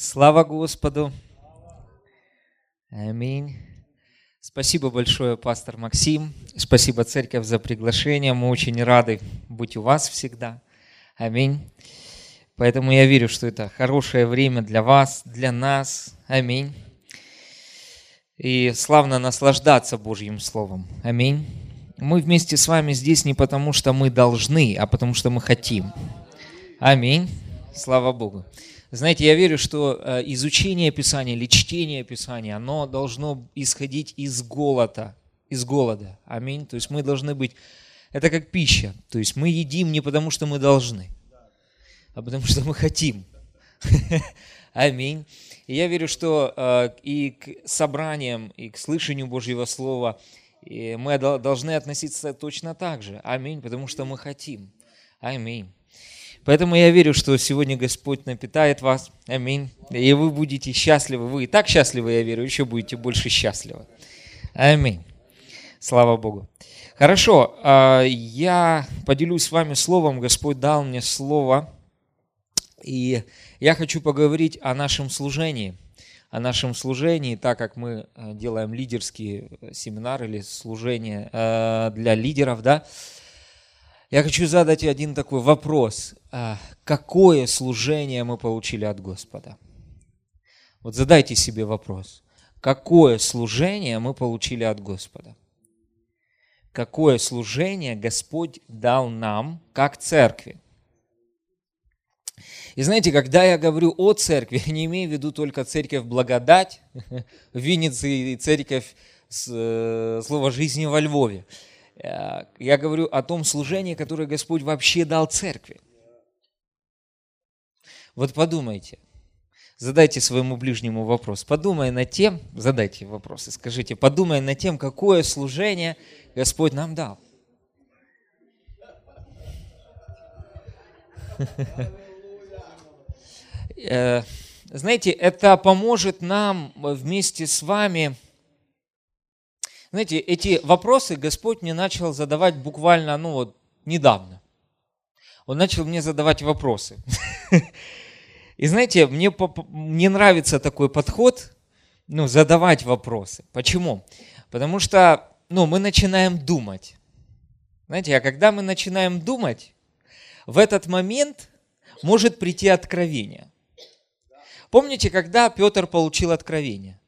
Слава Господу! Аминь. Спасибо большое, пастор Максим. Спасибо, церковь, за приглашение. Мы очень рады быть у вас всегда. Аминь. Поэтому я верю, что это хорошее время для вас, для нас. Аминь. И славно наслаждаться Божьим Словом. Аминь. Мы вместе с вами здесь не потому, что мы должны, а потому, что мы хотим. Аминь. Слава Богу. Знаете, я верю, что э, изучение Писания или чтение Писания, оно должно исходить из голода, из голода. Аминь. То есть мы должны быть, это как пища. То есть мы едим не потому, что мы должны, а потому что мы хотим. Аминь. И я верю, что э, и к собраниям, и к слышанию Божьего Слова мы должны относиться точно так же. Аминь. Потому что мы хотим. Аминь. Поэтому я верю, что сегодня Господь напитает вас. Аминь. И вы будете счастливы. Вы и так счастливы, я верю, еще будете больше счастливы. Аминь. Слава Богу. Хорошо, а, я поделюсь с вами словом. Господь дал мне слово. И я хочу поговорить о нашем служении. О нашем служении, так как мы а, делаем лидерские семинары или служения а, для лидеров, да, я хочу задать один такой вопрос. А, какое служение мы получили от Господа? Вот задайте себе вопрос. Какое служение мы получили от Господа? Какое служение Господь дал нам, как церкви? И знаете, когда я говорю о церкви, я не имею в виду только церковь благодать в Виннице и церковь э, Слова жизни во Львове. Э, я говорю о том служении, которое Господь вообще дал церкви. Вот подумайте, задайте своему ближнему вопрос. Подумай над тем, задайте вопрос и скажите, подумай над тем, какое служение Господь нам дал. Э, знаете, это поможет нам вместе с вами знаете, эти вопросы Господь мне начал задавать буквально, ну вот, недавно. Он начал мне задавать вопросы. И знаете, мне, мне нравится такой подход, ну, задавать вопросы. Почему? Потому что, ну, мы начинаем думать. Знаете, а когда мы начинаем думать, в этот момент может прийти откровение. Помните, когда Петр получил откровение?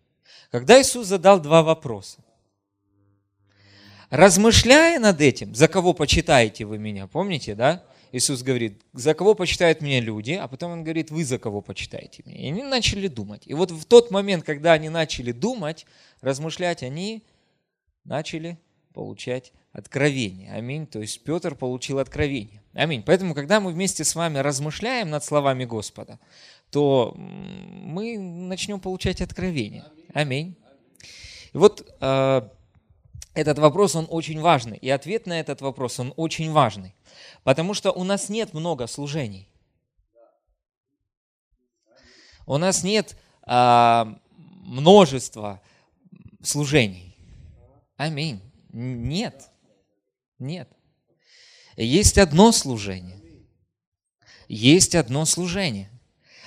Когда Иисус задал два вопроса. Размышляя над этим, за кого почитаете вы меня, помните, да? Иисус говорит, за кого почитают меня люди, а потом он говорит, вы за кого почитаете меня. И они начали думать. И вот в тот момент, когда они начали думать, размышлять, они начали получать откровение. Аминь. То есть Петр получил откровение. Аминь. Поэтому, когда мы вместе с вами размышляем над словами Господа, то мы начнем получать откровение. Аминь. И вот э, этот вопрос, он очень важный. И ответ на этот вопрос, он очень важный. Потому что у нас нет много служений. У нас нет а, множества служений. Аминь. Нет. Нет. Есть одно служение. Есть одно служение.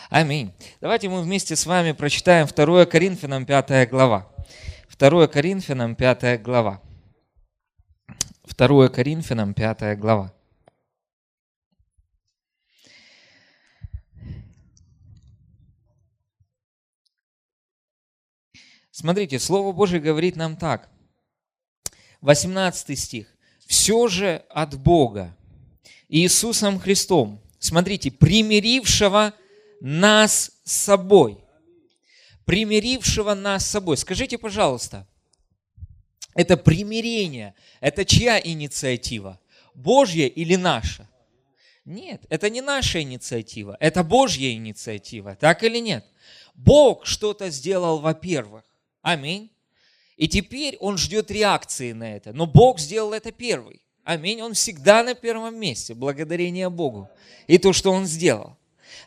Аминь. Давайте мы вместе с вами прочитаем 2 Коринфянам 5 глава. 2 Коринфянам 5 глава. 2 Коринфянам 5 глава. Смотрите, Слово Божье говорит нам так. 18 стих. «Все же от Бога, Иисусом Христом, смотрите, примирившего нас с собой, примирившего нас с собой. Скажите, пожалуйста, это примирение, это чья инициатива? Божья или наша? Нет, это не наша инициатива, это Божья инициатива, так или нет? Бог что-то сделал, во-первых. Аминь. И теперь Он ждет реакции на это. Но Бог сделал это первый. Аминь. Он всегда на первом месте, благодарение Богу. И то, что Он сделал.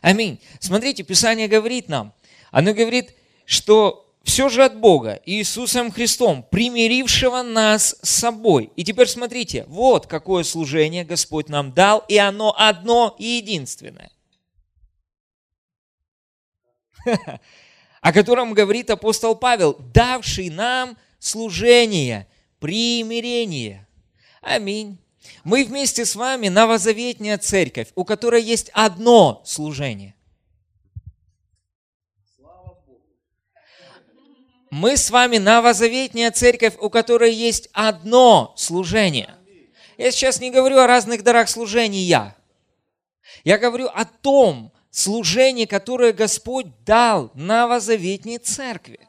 Аминь. Смотрите, Писание говорит нам, оно говорит, что все же от Бога, Иисусом Христом, примирившего нас с собой. И теперь смотрите, вот какое служение Господь нам дал, и оно одно и единственное. о котором говорит апостол Павел, давший нам служение, примирение. Аминь. Мы вместе с вами новозаветняя церковь, у которой есть одно служение. Мы с вами новозаветняя церковь, у которой есть одно служение. Я сейчас не говорю о разных дарах служения. Я говорю о том служении, которое Господь дал новозаветней церкви.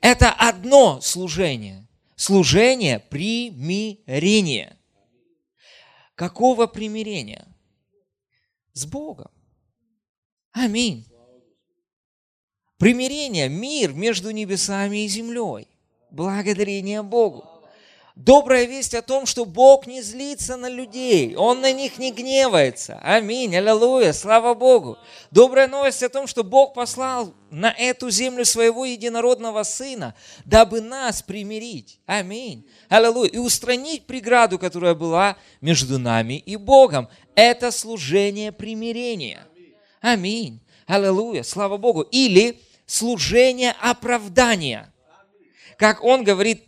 Это одно служение. Служение примирения. Какого примирения? С Богом. Аминь. Примирение, мир между небесами и землей. Благодарение Богу. Добрая весть о том, что Бог не злится на людей, Он на них не гневается. Аминь, аллилуйя, слава Богу. Добрая новость о том, что Бог послал на эту землю своего единородного Сына, дабы нас примирить. Аминь, аллилуйя. И устранить преграду, которая была между нами и Богом. Это служение примирения. Аминь, аллилуйя, слава Богу. Или служение оправдания. Как он говорит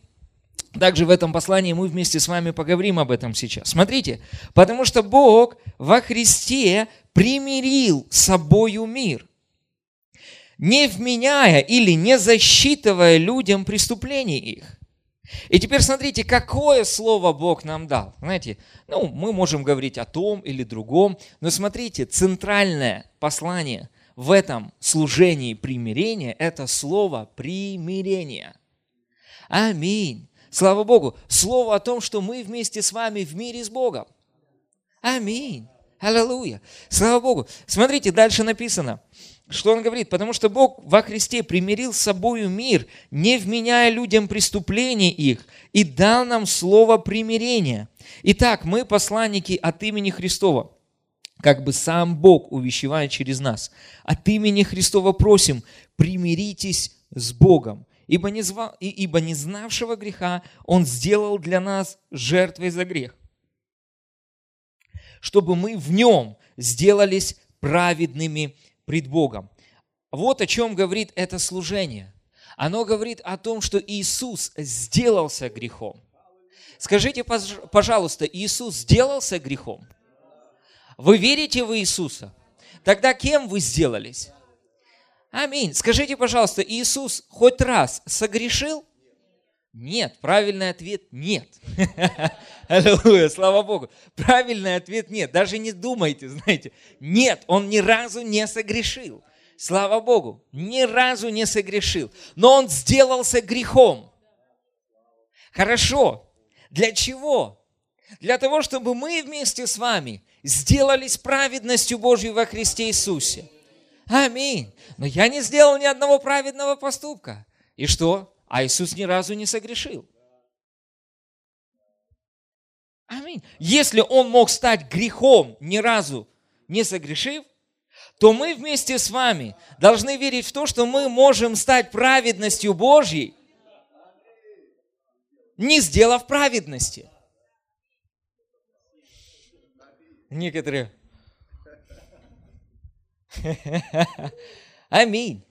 также в этом послании мы вместе с вами поговорим об этом сейчас. Смотрите, потому что Бог во Христе примирил с собою мир, не вменяя или не засчитывая людям преступлений их. И теперь смотрите, какое слово Бог нам дал. Знаете, ну, мы можем говорить о том или другом, но смотрите, центральное послание в этом служении примирения – это слово примирение. Аминь. Слава Богу. Слово о том, что мы вместе с вами в мире с Богом. Аминь. Аллилуйя. Слава Богу. Смотрите, дальше написано. Что он говорит? Потому что Бог во Христе примирил с собою мир, не вменяя людям преступлений их, и дал нам слово примирения. Итак, мы посланники от имени Христова, как бы сам Бог увещевает через нас. От имени Христова просим, примиритесь с Богом ибо не, зва, ибо не знавшего греха Он сделал для нас жертвой за грех, чтобы мы в нем сделались праведными пред Богом. Вот о чем говорит это служение. Оно говорит о том, что Иисус сделался грехом. Скажите, пожалуйста, Иисус сделался грехом? Вы верите в Иисуса? Тогда кем вы сделались? Аминь. Скажите, пожалуйста, Иисус хоть раз согрешил? Нет. Правильный ответ – нет. Аллилуйя, слава Богу. Правильный ответ – нет. Даже не думайте, знаете. Нет, Он ни разу не согрешил. Слава Богу, ни разу не согрешил. Но Он сделался грехом. Хорошо. Для чего? Для того, чтобы мы вместе с вами сделались праведностью Божьей во Христе Иисусе. Аминь. Но я не сделал ни одного праведного поступка. И что? А Иисус ни разу не согрешил. Аминь. Если Он мог стать грехом, ни разу не согрешив, то мы вместе с вами должны верить в то, что мы можем стать праведностью Божьей, не сделав праведности. Некоторые Аминь.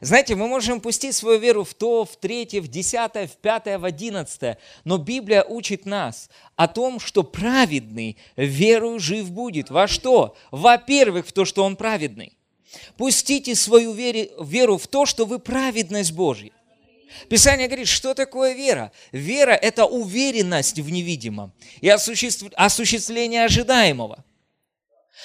Знаете, мы можем пустить свою веру в то, в третье, в десятое, в пятое, в одиннадцатое, но Библия учит нас о том, что праведный верою жив будет. Во что? Во-первых, в то, что он праведный. Пустите свою веру в то, что вы праведность Божья. Писание говорит, что такое вера? Вера – это уверенность в невидимом и осуществление ожидаемого.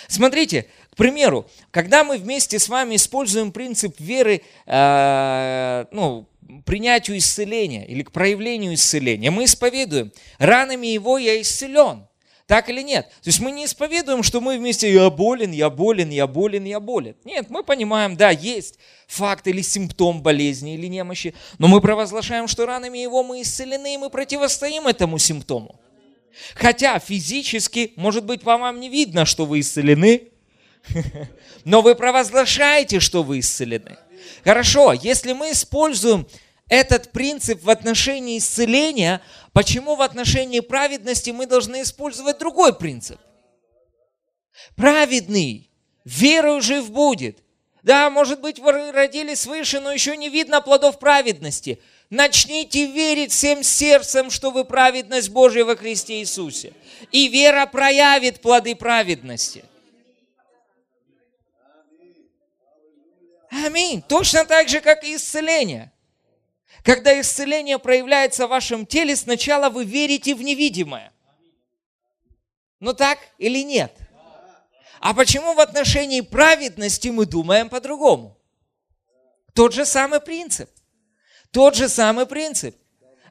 Смотрите, к примеру, когда мы вместе с вами используем принцип веры, э, ну, принятию исцеления или к проявлению исцеления, мы исповедуем, ранами его я исцелен. Так или нет? То есть мы не исповедуем, что мы вместе «я болен, я болен, я болен, я болен». Нет, мы понимаем, да, есть факт или симптом болезни или немощи, но мы провозглашаем, что ранами его мы исцелены, и мы противостоим этому симптому. Хотя физически, может быть, по вам не видно, что вы исцелены, но вы провозглашаете, что вы исцелены. Хорошо, если мы используем этот принцип в отношении исцеления, почему в отношении праведности мы должны использовать другой принцип? Праведный верою жив будет. Да, может быть, вы родились свыше, но еще не видно плодов праведности. Начните верить всем сердцем, что вы праведность Божия во Христе Иисусе. И вера проявит плоды праведности. Аминь. Точно так же, как и исцеление. Когда исцеление проявляется в вашем теле, сначала вы верите в невидимое. Ну так или нет? А почему в отношении праведности мы думаем по-другому? Тот же самый принцип. Тот же самый принцип.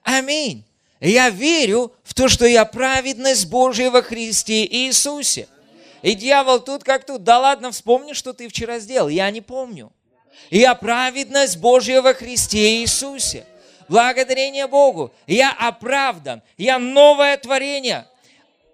Аминь. Я верю в то, что я праведность Божия во Христе Иисусе. И дьявол тут как тут, да ладно, вспомни, что ты вчера сделал. Я не помню. Я праведность Божья во Христе Иисусе. Благодарение Богу. Я оправдан. Я новое творение.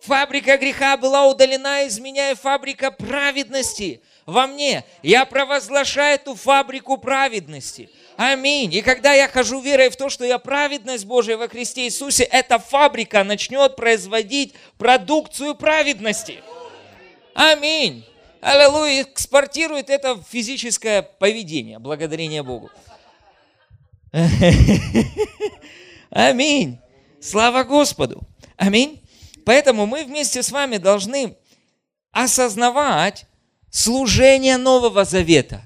Фабрика греха была удалена из меня, и фабрика праведности во мне. Я провозглашаю эту фабрику праведности. Аминь. И когда я хожу верой в то, что я праведность Божия во Христе Иисусе, эта фабрика начнет производить продукцию праведности. Аминь. Аллилуйя. Экспортирует это в физическое поведение. Благодарение Богу. Аминь. Слава Господу. Аминь. Поэтому мы вместе с вами должны осознавать служение Нового Завета.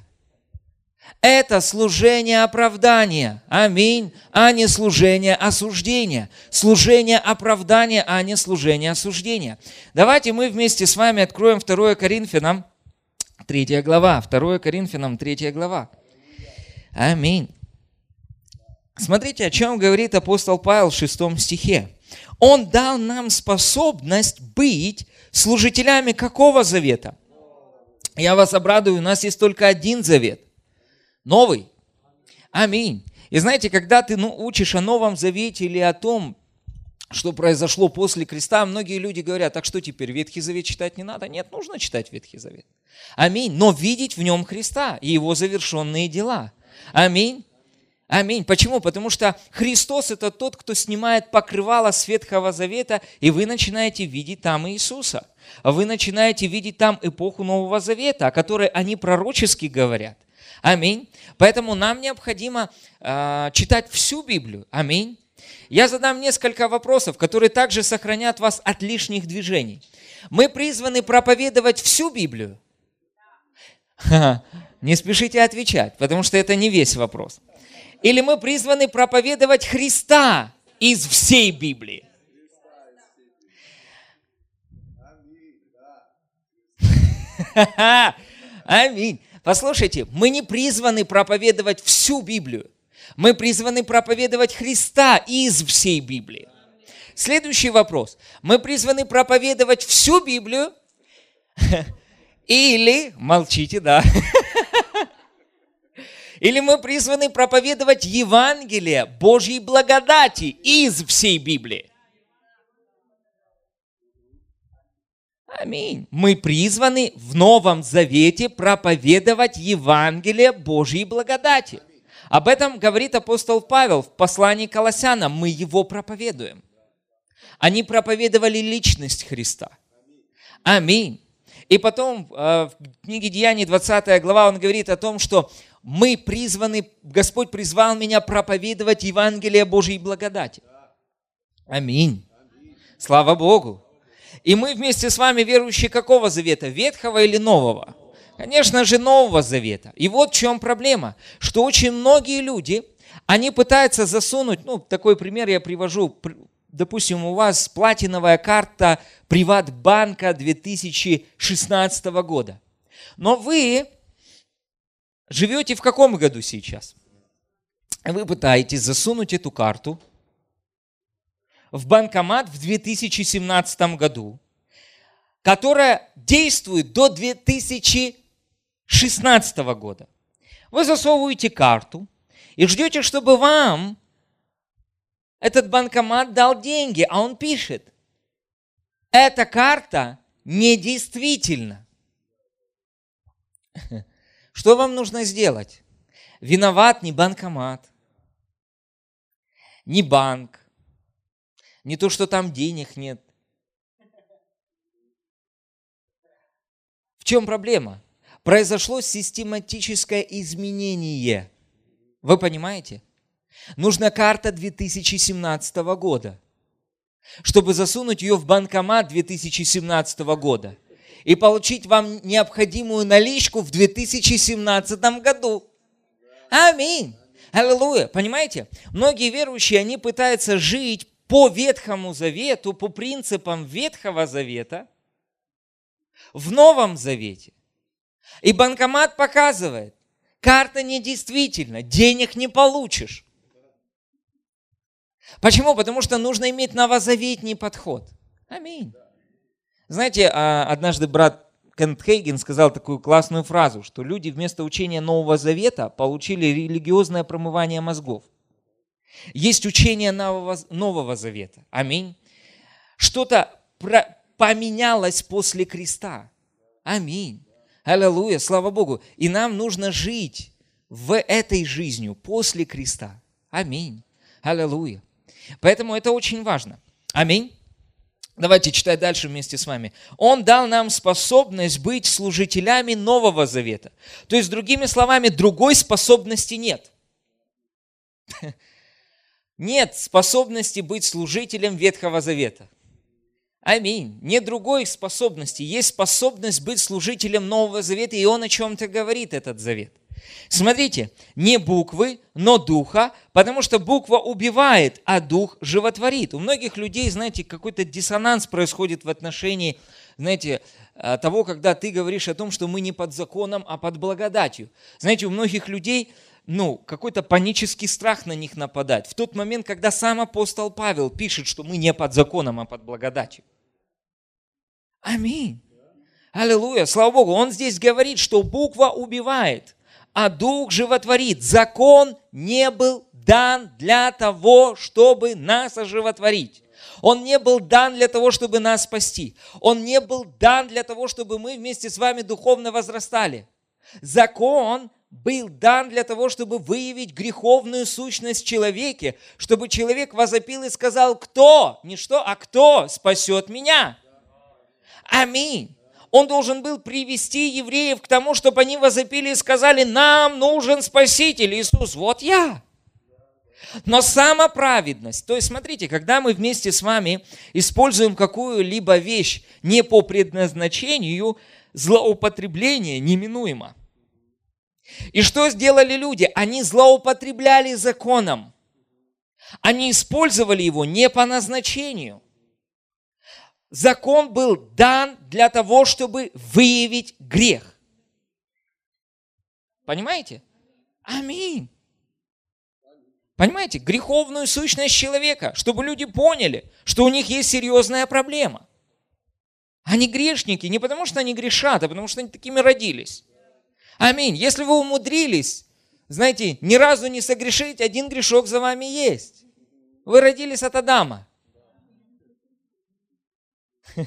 Это служение оправдания. Аминь. А не служение осуждения. Служение оправдания, а не служение осуждения. Давайте мы вместе с вами откроем 2 Коринфянам, 3 глава. 2 Коринфянам, 3 глава. Аминь. Смотрите, о чем говорит апостол Павел в 6 стихе. Он дал нам способность быть служителями какого завета? Я вас обрадую, у нас есть только один завет. Новый. Аминь. И знаете, когда ты ну, учишь о Новом Завете или о том, что произошло после креста, многие люди говорят, так что теперь Ветхий Завет читать не надо? Нет, нужно читать Ветхий Завет. Аминь. Но видеть в нем Христа и его завершенные дела. Аминь. Аминь. Почему? Потому что Христос это тот, кто снимает покрывало с Ветхого Завета, и вы начинаете видеть там Иисуса. Вы начинаете видеть там эпоху Нового Завета, о которой они пророчески говорят. Аминь. Поэтому нам необходимо э, читать всю Библию. Аминь. Я задам несколько вопросов, которые также сохранят вас от лишних движений. Мы призваны проповедовать всю Библию? Не спешите отвечать, потому что это не весь вопрос. Или мы призваны проповедовать Христа из всей Библии? Аминь. Послушайте, мы не призваны проповедовать всю Библию. Мы призваны проповедовать Христа из всей Библии. Следующий вопрос. Мы призваны проповедовать всю Библию или, молчите, да, или мы призваны проповедовать Евангелие Божьей благодати из всей Библии. Аминь. Мы призваны в Новом Завете проповедовать Евангелие Божьей благодати. Об этом говорит апостол Павел в послании Колоссянам. Мы его проповедуем. Они проповедовали личность Христа. Аминь. И потом э, в книге Деяний 20 глава он говорит о том, что мы призваны, Господь призвал меня проповедовать Евангелие Божьей благодати. Аминь. Слава Богу. И мы вместе с вами верующие какого завета? Ветхого или Нового? Конечно же, Нового Завета. И вот в чем проблема, что очень многие люди, они пытаются засунуть, ну, такой пример я привожу, допустим, у вас платиновая карта Приватбанка 2016 года. Но вы живете в каком году сейчас? Вы пытаетесь засунуть эту карту в банкомат в 2017 году, которая действует до 2016 года. Вы засовываете карту и ждете, чтобы вам этот банкомат дал деньги, а он пишет, эта карта недействительна. Что вам нужно сделать? Виноват не банкомат, не банк, не то, что там денег нет. В чем проблема? произошло систематическое изменение. Вы понимаете? Нужна карта 2017 года, чтобы засунуть ее в банкомат 2017 года и получить вам необходимую наличку в 2017 году. Аминь. Аллилуйя. Понимаете? Многие верующие, они пытаются жить по Ветхому Завету, по принципам Ветхого Завета в Новом Завете. И банкомат показывает, карта недействительна, денег не получишь. Почему? Потому что нужно иметь новозаветний подход. Аминь. Знаете, а, однажды брат Кент Хейген сказал такую классную фразу, что люди вместо учения Нового Завета получили религиозное промывание мозгов. Есть учение Нового, Нового Завета. Аминь. Что-то поменялось после креста. Аминь. Аллилуйя, слава Богу. И нам нужно жить в этой жизнью после креста. Аминь. Аллилуйя. Поэтому это очень важно. Аминь. Давайте читать дальше вместе с вами. Он дал нам способность быть служителями Нового Завета. То есть, другими словами, другой способности нет. Нет способности быть служителем Ветхого Завета. Аминь. Нет другой способности. Есть способность быть служителем Нового Завета, и он о чем-то говорит, этот завет. Смотрите, не буквы, но духа, потому что буква убивает, а дух животворит. У многих людей, знаете, какой-то диссонанс происходит в отношении, знаете, э, того, когда ты говоришь о том, что мы не под законом, а под благодатью. Знаете, у многих людей ну, какой-то панический страх на них нападает. В тот момент, когда сам апостол Павел пишет, что мы не под законом, а под благодатью. Аминь. Аллилуйя. Слава Богу. Он здесь говорит, что буква убивает а Дух животворит. Закон не был дан для того, чтобы нас оживотворить. Он не был дан для того, чтобы нас спасти. Он не был дан для того, чтобы мы вместе с вами духовно возрастали. Закон был дан для того, чтобы выявить греховную сущность в человеке, чтобы человек возопил и сказал, кто, не что, а кто спасет меня. Аминь. Он должен был привести евреев к тому, чтобы они возопили и сказали, нам нужен Спаситель Иисус, вот я. Но самоправедность, то есть смотрите, когда мы вместе с вами используем какую-либо вещь не по предназначению, злоупотребление неминуемо. И что сделали люди? Они злоупотребляли законом. Они использовали его не по назначению. Закон был дан для того, чтобы выявить грех. Понимаете? Аминь. Понимаете? Греховную сущность человека, чтобы люди поняли, что у них есть серьезная проблема. Они грешники не потому, что они грешат, а потому, что они такими родились. Аминь. Если вы умудрились, знаете, ни разу не согрешить, один грешок за вами есть. Вы родились от Адама.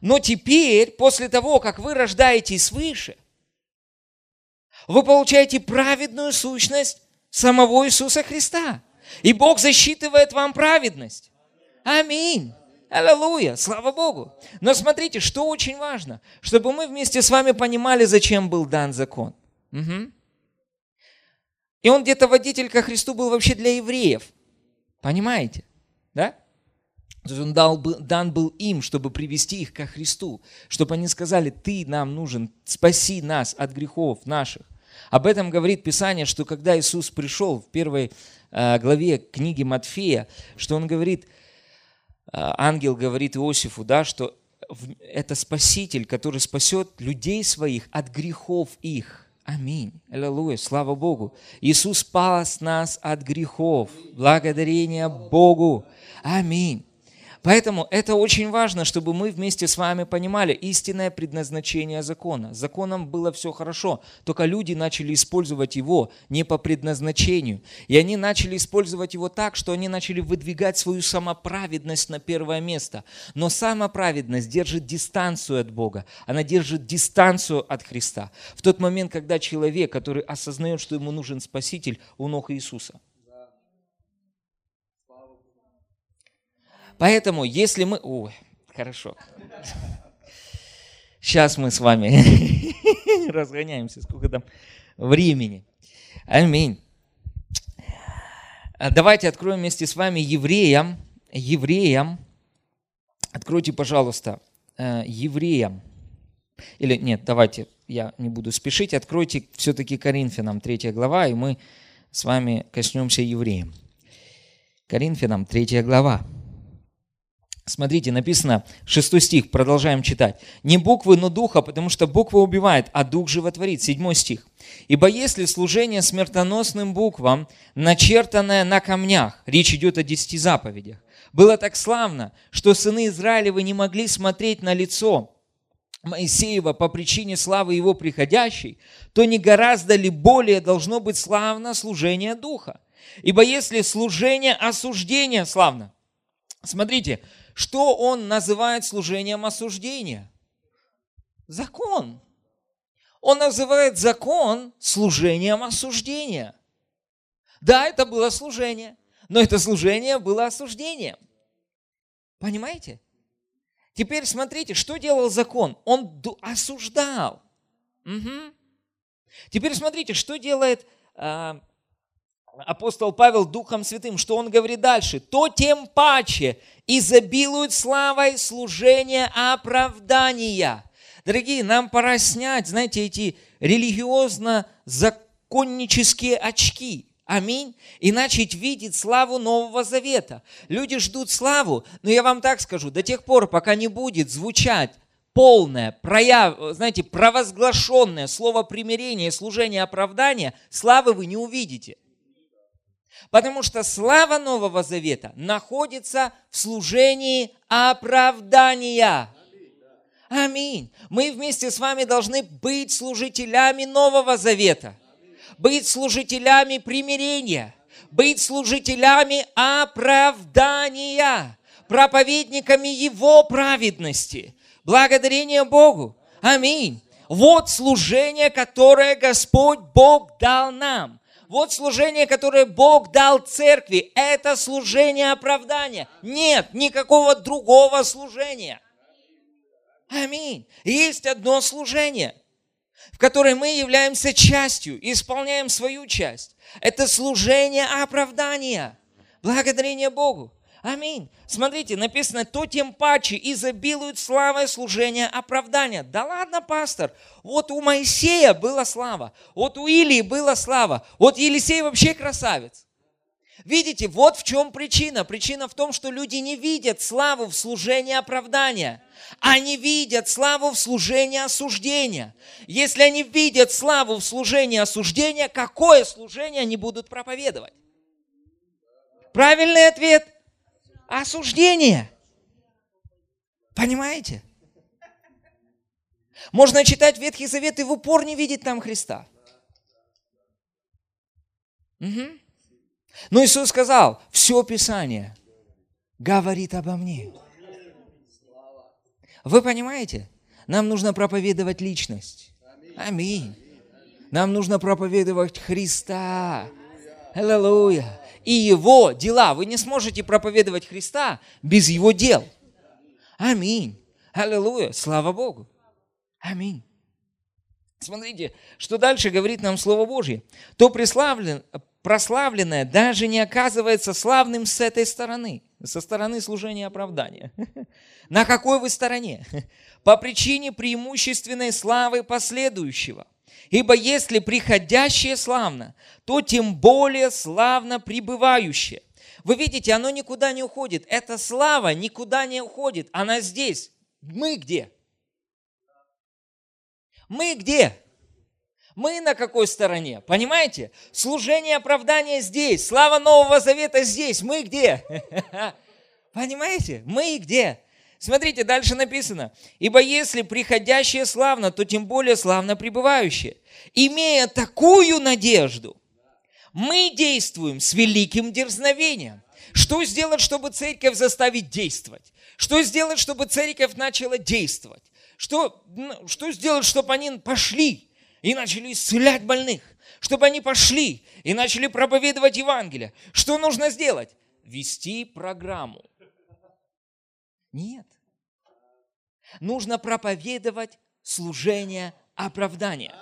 Но теперь, после того, как вы рождаетесь свыше, вы получаете праведную сущность самого Иисуса Христа. И Бог засчитывает вам праведность. Аминь. Аллилуйя, слава Богу. Но смотрите, что очень важно, чтобы мы вместе с вами понимали, зачем был дан закон. Угу. И он где-то водитель ко Христу был вообще для евреев. Понимаете? Да? То есть он дал, дан был им, чтобы привести их ко Христу, чтобы они сказали, ты нам нужен, спаси нас от грехов наших. Об этом говорит Писание, что когда Иисус пришел в первой э, главе книги Матфея, что он говорит, ангел говорит Иосифу, да, что это Спаситель, который спасет людей своих от грехов их. Аминь. Аллилуйя. Слава Богу. Иисус спас нас от грехов. Благодарение Богу. Аминь. Поэтому это очень важно, чтобы мы вместе с вами понимали истинное предназначение закона. законом было все хорошо, только люди начали использовать его не по предназначению. И они начали использовать его так, что они начали выдвигать свою самоправедность на первое место. Но самоправедность держит дистанцию от Бога, она держит дистанцию от Христа. В тот момент, когда человек, который осознает, что ему нужен Спаситель, у ног Иисуса – Поэтому, если мы... О, хорошо. Сейчас мы с вами разгоняемся, сколько там времени. Аминь. А давайте откроем вместе с вами евреям, евреям, откройте, пожалуйста, э, евреям, или нет, давайте, я не буду спешить, откройте все-таки Коринфянам 3 глава, и мы с вами коснемся евреям. Коринфянам 3 глава. Смотрите, написано, 6 стих, продолжаем читать. «Не буквы, но духа, потому что буква убивает, а дух животворит». 7 стих. «Ибо если служение смертоносным буквам, начертанное на камнях, речь идет о десяти заповедях, было так славно, что сыны Израилевы не могли смотреть на лицо Моисеева по причине славы его приходящей, то не гораздо ли более должно быть славно служение духа? Ибо если служение осуждения славно, смотрите, что он называет служением осуждения? Закон. Он называет закон служением осуждения. Да, это было служение, но это служение было осуждением. Понимаете? Теперь смотрите, что делал закон? Он осуждал. Угу. Теперь смотрите, что делает э, апостол Павел Духом Святым, что он говорит дальше. То тем паче изобилует славой служения оправдания. Дорогие, нам пора снять, знаете, эти религиозно-законнические очки. Аминь. И начать видеть славу Нового Завета. Люди ждут славу, но я вам так скажу, до тех пор, пока не будет звучать полное, прояв, знаете, провозглашенное слово примирения, служение оправдания, славы вы не увидите. Потому что слава Нового Завета находится в служении оправдания. Аминь. Мы вместе с вами должны быть служителями Нового Завета, быть служителями примирения, быть служителями оправдания, проповедниками Его праведности. Благодарение Богу. Аминь. Вот служение, которое Господь Бог дал нам. Вот служение, которое Бог дал церкви, это служение оправдания. Нет никакого другого служения. Аминь. Есть одно служение, в которое мы являемся частью, исполняем свою часть. Это служение оправдания. Благодарение Богу. Аминь. Смотрите, написано, то тем паче изобилует славой служения оправдания. Да ладно, пастор, вот у Моисея была слава, вот у Илии была слава, вот Елисей вообще красавец. Видите, вот в чем причина. Причина в том, что люди не видят славу в служении оправдания. Они видят славу в служении осуждения. Если они видят славу в служении осуждения, какое служение они будут проповедовать? Правильный ответ осуждение. Понимаете? Можно читать Ветхий Завет и в упор не видеть там Христа. Угу. Но Иисус сказал, все Писание говорит обо мне. Вы понимаете? Нам нужно проповедовать личность. Аминь. Нам нужно проповедовать Христа. Аллилуйя и Его дела. Вы не сможете проповедовать Христа без Его дел. Аминь. Аллилуйя. Слава Богу. Аминь. Смотрите, что дальше говорит нам Слово Божье. То преславлен, прославленное даже не оказывается славным с этой стороны, со стороны служения оправдания. На какой вы стороне? По причине преимущественной славы последующего. Ибо если приходящее славно, то тем более славно пребывающее. Вы видите, оно никуда не уходит. Эта слава никуда не уходит. Она здесь. Мы где? Мы где? Мы на какой стороне? Понимаете? Служение оправдания здесь. Слава Нового Завета здесь. Мы где? Понимаете? Мы где? Смотрите, дальше написано. «Ибо если приходящее славно, то тем более славно пребывающее. Имея такую надежду, мы действуем с великим дерзновением». Что сделать, чтобы церковь заставить действовать? Что сделать, чтобы церковь начала действовать? Что, ну, что сделать, чтобы они пошли и начали исцелять больных? Чтобы они пошли и начали проповедовать Евангелие? Что нужно сделать? Вести программу. Нет нужно проповедовать служение оправдания.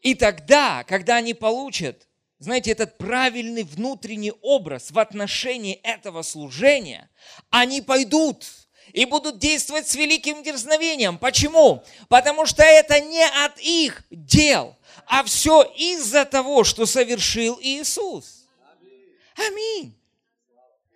И тогда, когда они получат, знаете, этот правильный внутренний образ в отношении этого служения, они пойдут и будут действовать с великим дерзновением. Почему? Потому что это не от их дел, а все из-за того, что совершил Иисус. Аминь.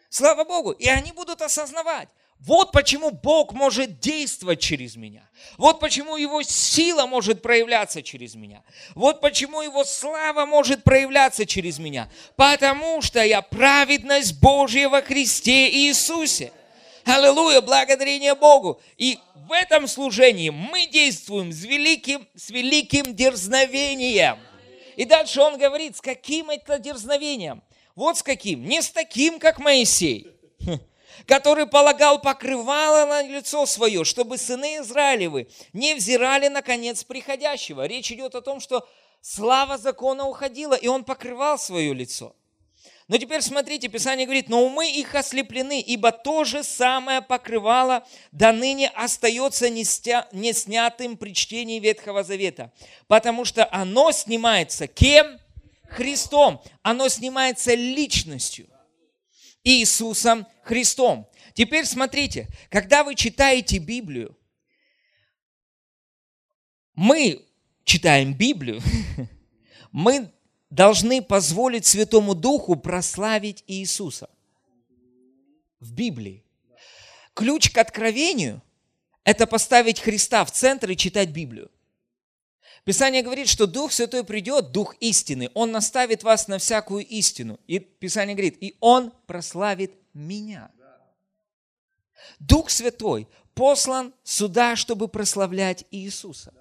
Слава Богу. И они будут осознавать, вот почему Бог может действовать через меня. Вот почему Его сила может проявляться через меня. Вот почему Его слава может проявляться через меня. Потому что я праведность Божья во Христе Иисусе. Аллилуйя, благодарение Богу. И в этом служении мы действуем с великим, с великим дерзновением. И дальше он говорит, с каким это дерзновением? Вот с каким. Не с таким, как Моисей который полагал покрывало на лицо свое, чтобы сыны Израилевы не взирали на конец приходящего. Речь идет о том, что слава закона уходила, и он покрывал свое лицо. Но теперь смотрите, Писание говорит, но умы их ослеплены, ибо то же самое покрывало до ныне остается не, не снятым при чтении Ветхого Завета, потому что оно снимается кем? Христом. Оно снимается личностью. Иисусом Христом. Теперь смотрите, когда вы читаете Библию, мы читаем Библию, мы должны позволить Святому Духу прославить Иисуса в Библии. Ключ к откровению – это поставить Христа в центр и читать Библию. Писание говорит, что Дух Святой придет, Дух истины, Он наставит вас на всякую истину. И Писание говорит, и Он прославит меня. Дух Святой послан сюда, чтобы прославлять Иисуса.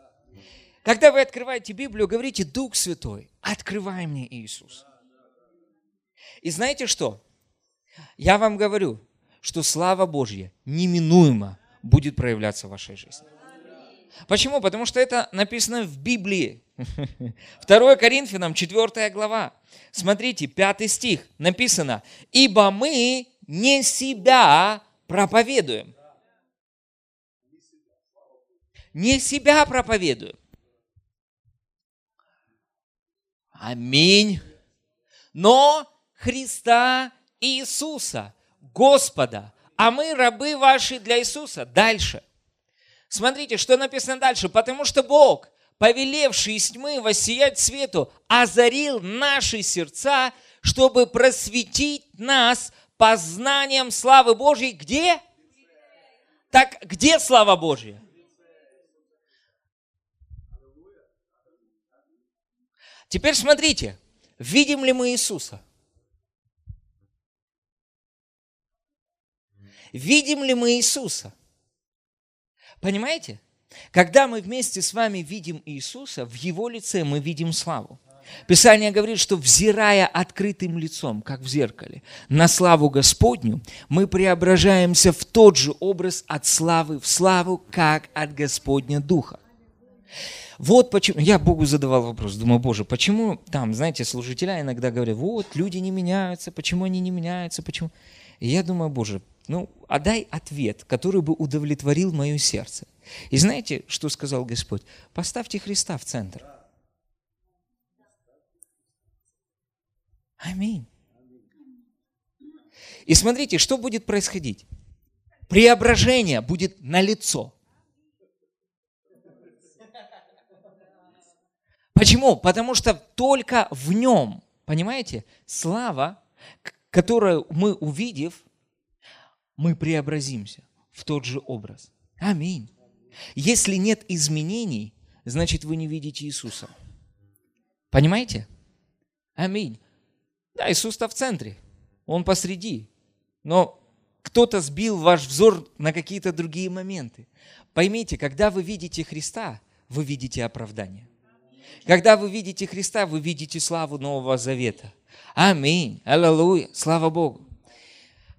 Когда вы открываете Библию, говорите, Дух Святой, открывай мне Иисус. И знаете что? Я вам говорю, что слава Божья неминуемо будет проявляться в вашей жизни. Почему? Потому что это написано в Библии. 2 Коринфянам, 4 глава. Смотрите, 5 стих написано. «Ибо мы не себя проповедуем». Не себя проповедуем. Аминь. Но Христа Иисуса, Господа. А мы рабы ваши для Иисуса. Дальше – Смотрите, что написано дальше. Потому что Бог, повелевший из тьмы воссиять свету, озарил наши сердца, чтобы просветить нас познанием славы Божьей. Где? Так где слава Божья? Теперь смотрите, видим ли мы Иисуса? Видим ли мы Иисуса? Понимаете? Когда мы вместе с вами видим Иисуса, в Его лице мы видим славу. Писание говорит, что взирая открытым лицом, как в зеркале, на славу Господню, мы преображаемся в тот же образ от славы в славу, как от Господня Духа. Вот почему, я Богу задавал вопрос, думаю, Боже, почему там, знаете, служителя иногда говорят, вот, люди не меняются, почему они не меняются, почему? И я думаю, Боже, ну, а дай ответ, который бы удовлетворил мое сердце. И знаете, что сказал Господь? Поставьте Христа в центр. Аминь. И смотрите, что будет происходить. Преображение будет на лицо. Почему? Потому что только в нем, понимаете, слава, которую мы увидев, мы преобразимся в тот же образ. Аминь. Если нет изменений, значит вы не видите Иисуса. Понимаете? Аминь. Да, Иисус-то в центре. Он посреди. Но кто-то сбил ваш взор на какие-то другие моменты. Поймите, когда вы видите Христа, вы видите оправдание. Когда вы видите Христа, вы видите славу Нового Завета. Аминь. Аллилуйя. Слава Богу.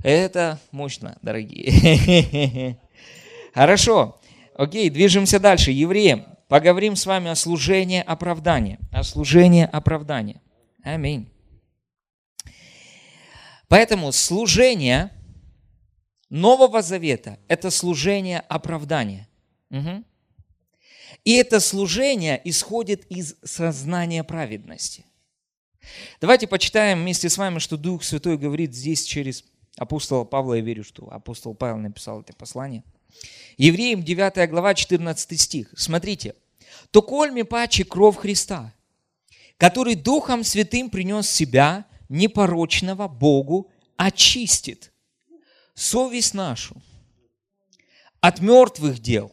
Это мощно, дорогие. Хорошо. Окей, движемся дальше. Евреям. Поговорим с вами о служении оправдания. О служении оправдания. Аминь. Поэтому служение Нового Завета – это служение оправдания. Угу. И это служение исходит из сознания праведности. Давайте почитаем вместе с вами, что Дух Святой говорит здесь через апостола Павла. Я верю, что апостол Павел написал это послание. Евреям 9 глава 14 стих. Смотрите. «То кольми паче кровь Христа, который Духом Святым принес себя, непорочного Богу, очистит совесть нашу от мертвых дел.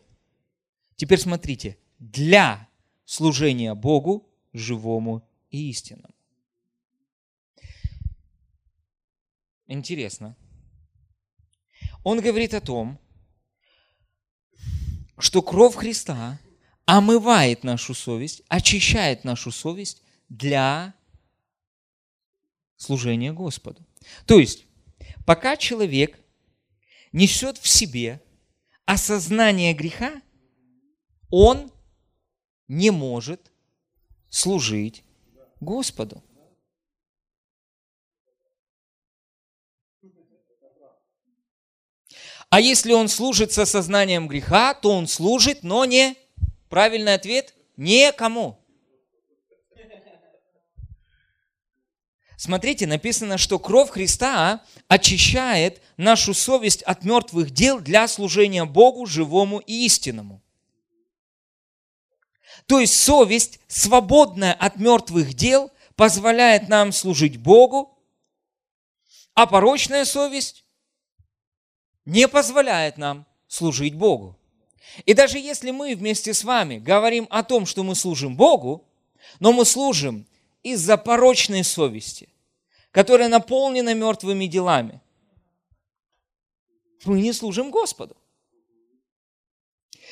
Теперь смотрите, для служения Богу, живому и истинному. Интересно. Он говорит о том, что кровь Христа омывает нашу совесть, очищает нашу совесть для служения Господу. То есть, пока человек несет в себе осознание греха, он не может служить Господу. А если он служит с осознанием греха, то он служит, но не... Правильный ответ – никому. Смотрите, написано, что кровь Христа очищает нашу совесть от мертвых дел для служения Богу, живому и истинному. То есть совесть, свободная от мертвых дел, позволяет нам служить Богу, а порочная совесть не позволяет нам служить Богу. И даже если мы вместе с вами говорим о том, что мы служим Богу, но мы служим из-за порочной совести, которая наполнена мертвыми делами, мы не служим Господу.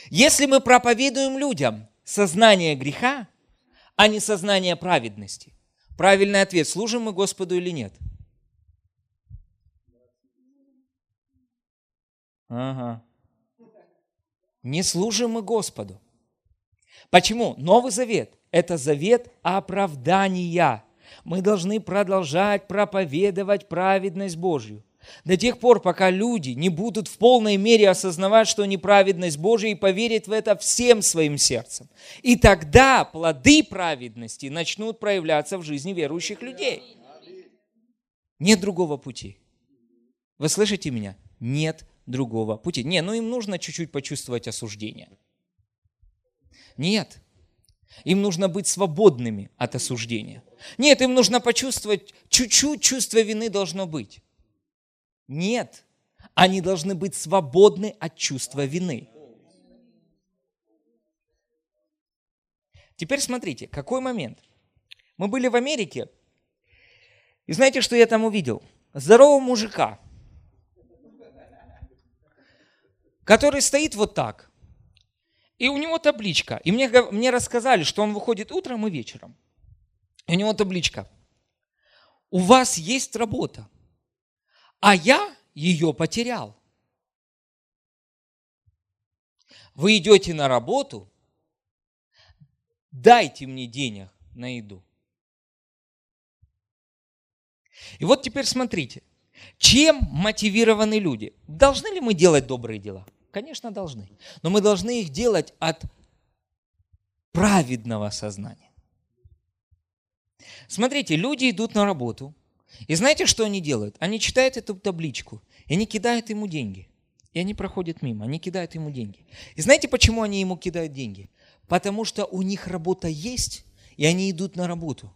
Если мы проповедуем людям сознание греха, а не сознание праведности, правильный ответ, служим мы Господу или нет? Ага. Не служим мы Господу. Почему? Новый Завет – это завет оправдания. Мы должны продолжать проповедовать праведность Божью. До тех пор, пока люди не будут в полной мере осознавать, что неправедность Божья, и поверят в это всем своим сердцем. И тогда плоды праведности начнут проявляться в жизни верующих людей. Нет другого пути. Вы слышите меня? Нет другого пути. Не, ну им нужно чуть-чуть почувствовать осуждение. Нет. Им нужно быть свободными от осуждения. Нет, им нужно почувствовать, чуть-чуть чувство вины должно быть. Нет, они должны быть свободны от чувства вины. Теперь смотрите, какой момент. Мы были в Америке, и знаете, что я там увидел? Здорового мужика, который стоит вот так. И у него табличка. И мне, мне рассказали, что он выходит утром и вечером. И у него табличка. У вас есть работа а я ее потерял. Вы идете на работу, дайте мне денег на еду. И вот теперь смотрите, чем мотивированы люди? Должны ли мы делать добрые дела? Конечно, должны. Но мы должны их делать от праведного сознания. Смотрите, люди идут на работу, и знаете, что они делают? Они читают эту табличку, и они кидают ему деньги. И они проходят мимо, они кидают ему деньги. И знаете, почему они ему кидают деньги? Потому что у них работа есть, и они идут на работу.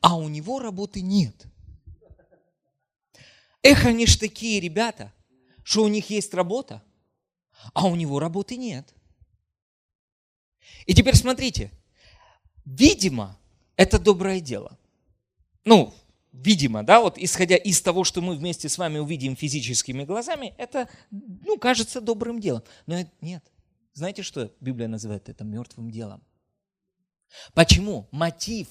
А у него работы нет. Эх, они ж такие ребята, что у них есть работа, а у него работы нет. И теперь смотрите, видимо, это доброе дело. Ну, видимо, да, вот исходя из того, что мы вместе с вами увидим физическими глазами, это, ну, кажется добрым делом. Но это, нет. Знаете, что Библия называет это мертвым делом? Почему? Мотив.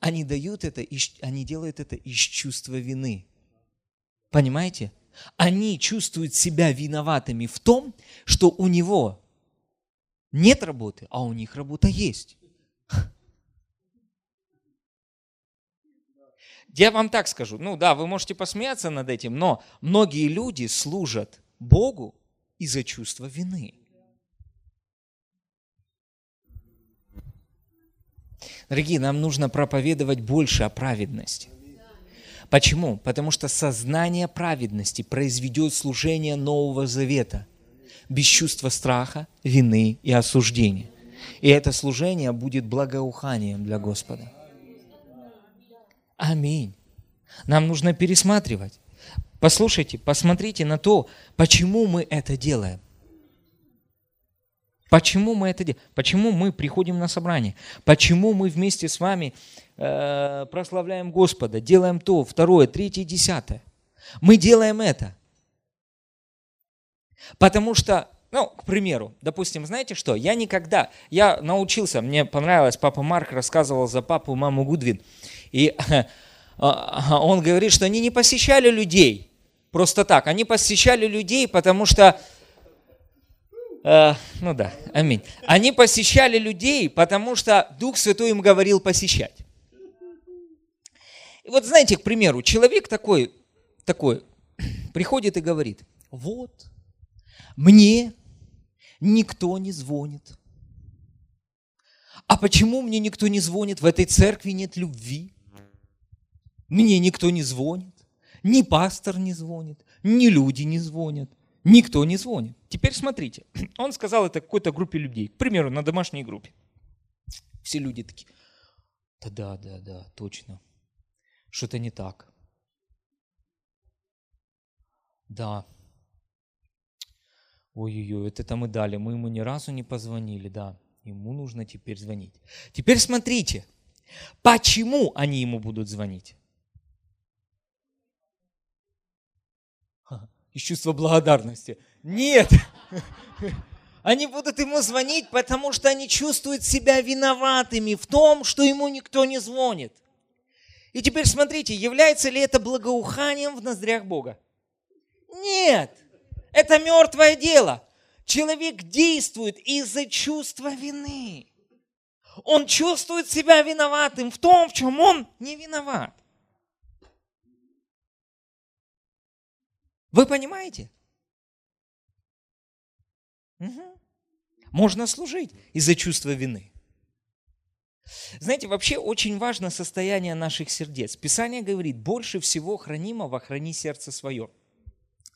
Они дают это, они делают это из чувства вины. Понимаете? Они чувствуют себя виноватыми в том, что у него нет работы, а у них работа есть. Я вам так скажу, ну да, вы можете посмеяться над этим, но многие люди служат Богу из-за чувства вины. Дорогие, нам нужно проповедовать больше о праведности. Почему? Потому что сознание праведности произведет служение Нового Завета без чувства страха, вины и осуждения. И это служение будет благоуханием для Господа. Аминь. Нам нужно пересматривать. Послушайте, посмотрите на то, почему мы это делаем. Почему мы это делаем? Почему мы приходим на собрание? Почему мы вместе с вами э, прославляем Господа, делаем то, второе, третье, десятое? Мы делаем это. Потому что, ну, к примеру, допустим, знаете что, я никогда, я научился, мне понравилось, папа Марк рассказывал за папу, маму Гудвин, и он говорит, что они не посещали людей просто так, они посещали людей, потому что Э, ну да, аминь. Они посещали людей, потому что Дух Святой им говорил посещать. И вот знаете, к примеру, человек такой, такой приходит и говорит, вот, мне никто не звонит. А почему мне никто не звонит? В этой церкви нет любви. Мне никто не звонит. Ни пастор не звонит, ни люди не звонят. Никто не звонит. Теперь смотрите, он сказал это какой-то группе людей, к примеру, на домашней группе. Все люди такие, да, да, да, да, точно, что-то не так. Да. Ой-ой-ой, это там мы дали, мы ему ни разу не позвонили, да. Ему нужно теперь звонить. Теперь смотрите, почему они ему будут звонить? из чувства благодарности. Нет! Они будут ему звонить, потому что они чувствуют себя виноватыми в том, что ему никто не звонит. И теперь смотрите, является ли это благоуханием в ноздрях Бога? Нет! Это мертвое дело. Человек действует из-за чувства вины. Он чувствует себя виноватым в том, в чем он не виноват. Вы понимаете? Угу. Можно служить из-за чувства вины. Знаете, вообще очень важно состояние наших сердец. Писание говорит, больше всего хранимого храни сердце свое.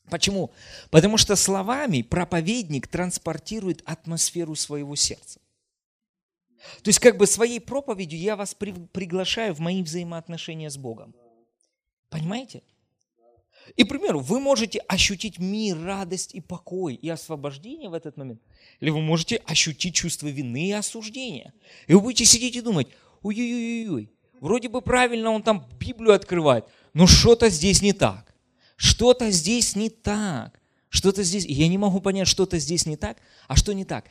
Почему? Потому что словами проповедник транспортирует атмосферу своего сердца. То есть как бы своей проповедью я вас приглашаю в мои взаимоотношения с Богом. Понимаете? И, к примеру, вы можете ощутить мир, радость и покой, и освобождение в этот момент. Или вы можете ощутить чувство вины и осуждения. И вы будете сидеть и думать, ой-ой-ой, вроде бы правильно он там Библию открывает, но что-то здесь не так. Что-то здесь не так. Что-то здесь, я не могу понять, что-то здесь не так, а что не так.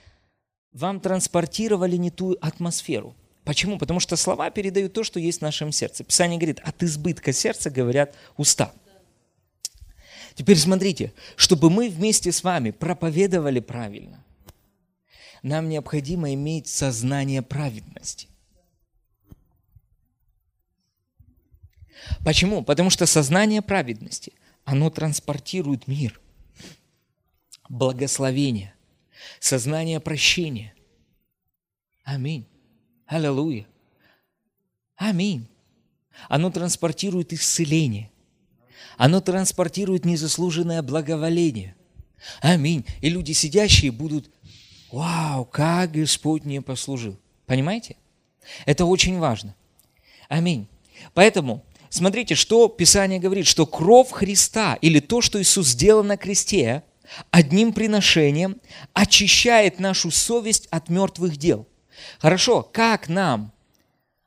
Вам транспортировали не ту атмосферу. Почему? Потому что слова передают то, что есть в нашем сердце. Писание говорит, от избытка сердца говорят уста. Теперь смотрите, чтобы мы вместе с вами проповедовали правильно, нам необходимо иметь сознание праведности. Почему? Потому что сознание праведности, оно транспортирует мир, благословение, сознание прощения. Аминь. Аллилуйя. Аминь. Оно транспортирует исцеление – оно транспортирует незаслуженное благоволение. Аминь. И люди, сидящие, будут, вау, как Господь мне послужил. Понимаете? Это очень важно. Аминь. Поэтому, смотрите, что Писание говорит, что кровь Христа или то, что Иисус сделал на кресте, одним приношением очищает нашу совесть от мертвых дел. Хорошо, как нам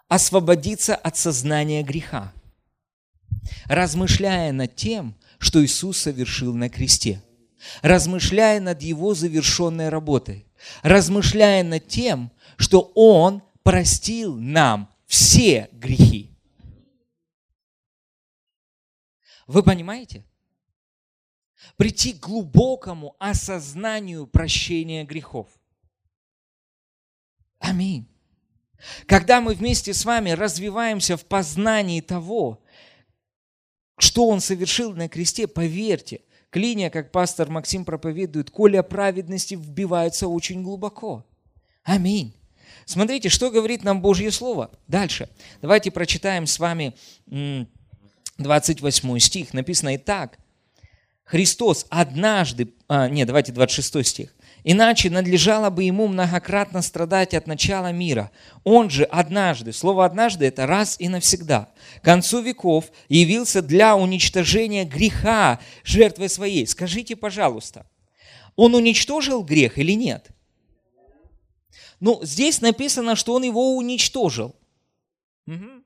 освободиться от сознания греха? Размышляя над тем, что Иисус совершил на кресте, размышляя над Его завершенной работой, размышляя над тем, что Он простил нам все грехи. Вы понимаете? Прийти к глубокому осознанию прощения грехов. Аминь. Когда мы вместе с вами развиваемся в познании того, что он совершил на кресте, поверьте, клинья, как пастор Максим проповедует, коля праведности вбиваются очень глубоко. Аминь. Смотрите, что говорит нам Божье Слово. Дальше. Давайте прочитаем с вами 28 стих. Написано и так. Христос однажды, а, нет, давайте 26 стих. Иначе надлежало бы ему многократно страдать от начала мира. Он же однажды, слово однажды это раз и навсегда, к концу веков явился для уничтожения греха жертвой своей. Скажите, пожалуйста, он уничтожил грех или нет? Ну, здесь написано, что он его уничтожил. Угу.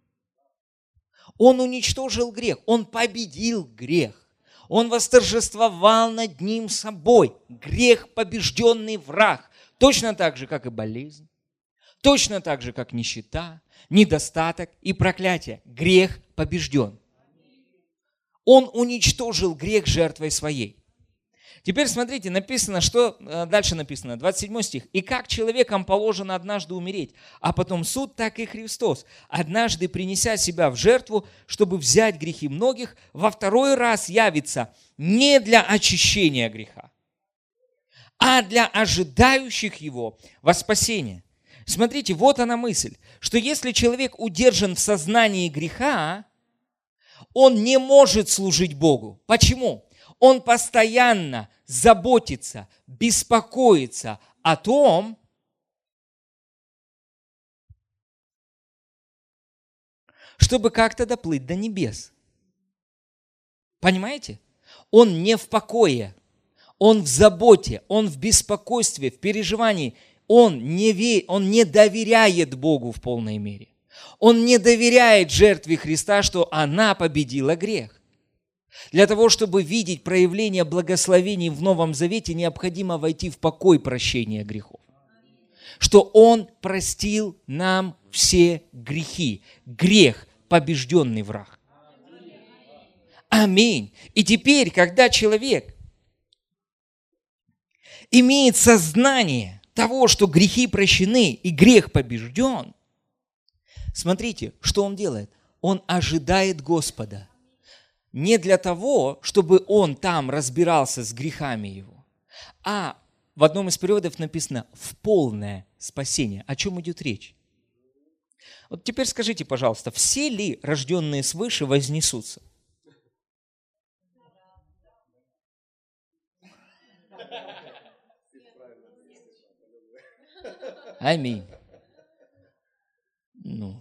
Он уничтожил грех, он победил грех. Он восторжествовал над ним собой. Грех – побежденный враг. Точно так же, как и болезнь. Точно так же, как нищета, недостаток и проклятие. Грех побежден. Он уничтожил грех жертвой своей. Теперь смотрите, написано, что э, дальше написано, 27 стих. «И как человекам положено однажды умереть, а потом суд, так и Христос, однажды принеся себя в жертву, чтобы взять грехи многих, во второй раз явится не для очищения греха, а для ожидающих его во спасение». Смотрите, вот она мысль, что если человек удержан в сознании греха, он не может служить Богу. Почему? Он постоянно заботится, беспокоится о том, чтобы как-то доплыть до небес. Понимаете? Он не в покое, он в заботе, он в беспокойстве, в переживании. Он не, ве... он не доверяет Богу в полной мере. Он не доверяет жертве Христа, что она победила грех. Для того, чтобы видеть проявление благословений в Новом Завете, необходимо войти в покой прощения грехов. Что Он простил нам все грехи. Грех – побежденный враг. Аминь. И теперь, когда человек имеет сознание того, что грехи прощены и грех побежден, смотрите, что он делает. Он ожидает Господа – не для того, чтобы он там разбирался с грехами его, а в одном из переводов написано «в полное спасение». О чем идет речь? Вот теперь скажите, пожалуйста, все ли рожденные свыше вознесутся? Аминь. Ну,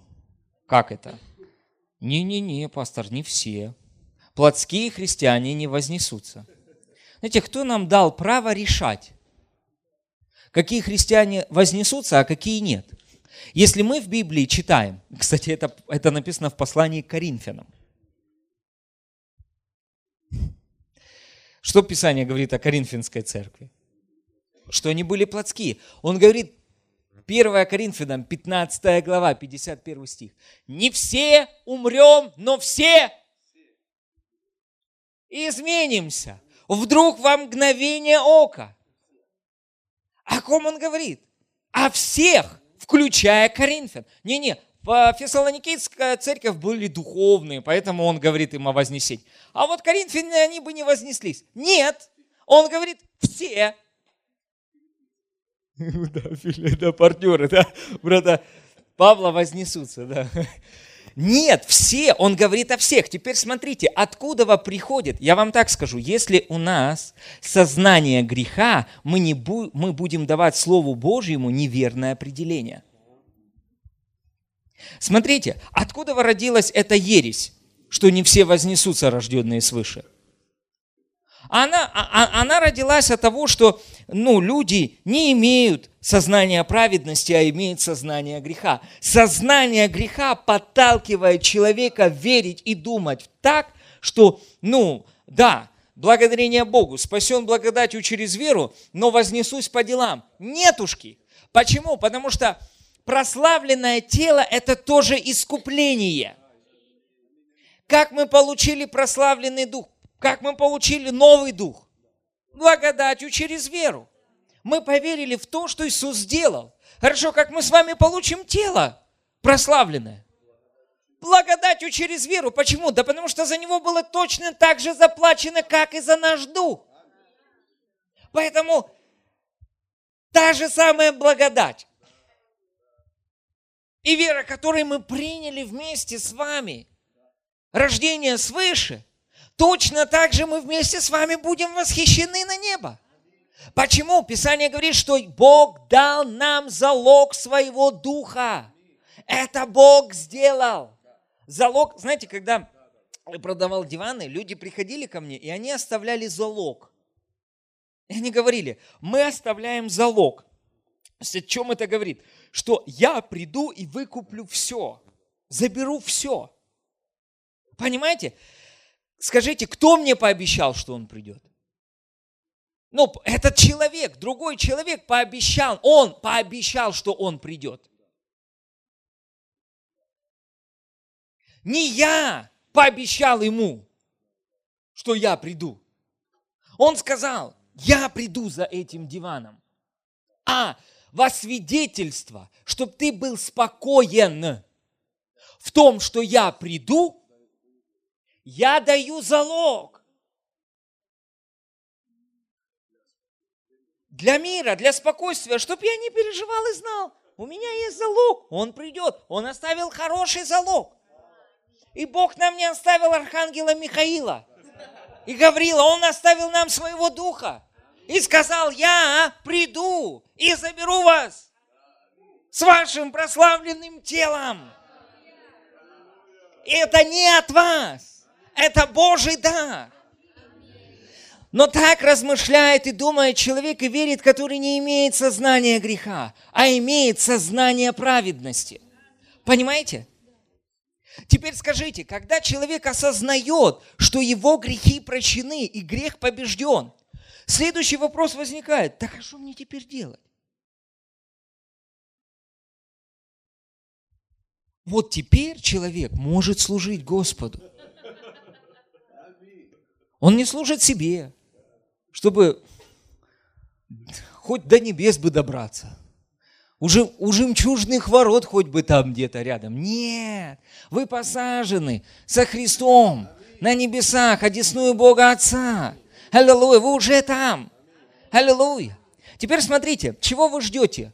как это? Не-не-не, пастор, не все плотские христиане не вознесутся. Знаете, кто нам дал право решать, какие христиане вознесутся, а какие нет? Если мы в Библии читаем, кстати, это, это написано в послании к Коринфянам, что Писание говорит о Коринфянской церкви? Что они были плотские. Он говорит, 1 Коринфянам, 15 глава, 51 стих. «Не все умрем, но все изменимся. Вдруг во мгновение ока. О ком он говорит? О всех, включая Коринфян. Не-не, Фессалоникийская церковь были духовные, поэтому он говорит им о вознесении. А вот коринфяне, они бы не вознеслись. Нет, он говорит, все. Да, да, партнеры, да, брата Павла вознесутся, да. Нет, все, он говорит о всех. Теперь смотрите, откуда приходит, я вам так скажу, если у нас сознание греха, мы, не бу, мы будем давать Слову Божьему неверное определение. Смотрите, откуда родилась эта ересь, что не все вознесутся, рожденные свыше? Она, а, а, она родилась от того, что ну, люди не имеют сознания праведности, а имеют сознание греха. Сознание греха подталкивает человека верить и думать так, что, ну, да, благодарение Богу, спасен благодатью через веру, но вознесусь по делам. Нетушки. Почему? Потому что прославленное тело – это тоже искупление. Как мы получили прославленный дух? Как мы получили новый дух? Благодатью через веру. Мы поверили в то, что Иисус сделал. Хорошо, как мы с вами получим тело прославленное? Благодатью через веру. Почему? Да потому что за него было точно так же заплачено, как и за наш дух. Поэтому та же самая благодать, И вера, которую мы приняли вместе с вами, рождение свыше, точно так же мы вместе с вами будем восхищены на небо. Почему? Писание говорит, что Бог дал нам залог своего духа. Это Бог сделал. Залог, знаете, когда я продавал диваны, люди приходили ко мне, и они оставляли залог. И они говорили, мы оставляем залог. о чем это говорит? Что я приду и выкуплю все, заберу все. Понимаете? Скажите, кто мне пообещал, что он придет? Ну, этот человек, другой человек пообещал, он пообещал, что он придет. Не я пообещал ему, что я приду. Он сказал, я приду за этим диваном. А во свидетельство, чтобы ты был спокоен в том, что я приду, я даю залог. Для мира, для спокойствия, чтобы я не переживал и знал, у меня есть залог, он придет, он оставил хороший залог. И Бог нам не оставил архангела Михаила и Гаврила, он оставил нам своего духа и сказал, я приду и заберу вас с вашим прославленным телом. И это не от вас, это Божий дар. Но так размышляет и думает человек и верит, который не имеет сознания греха, а имеет сознание праведности. Понимаете? Теперь скажите, когда человек осознает, что его грехи прощены и грех побежден, следующий вопрос возникает, так а что мне теперь делать? Вот теперь человек может служить Господу. Он не служит себе, чтобы хоть до небес бы добраться. Уже у жемчужных ворот хоть бы там где-то рядом. Нет, вы посажены со Христом на небесах, одесную Бога Отца. Аллилуйя, вы уже там. Аллилуйя. Теперь смотрите, чего вы ждете?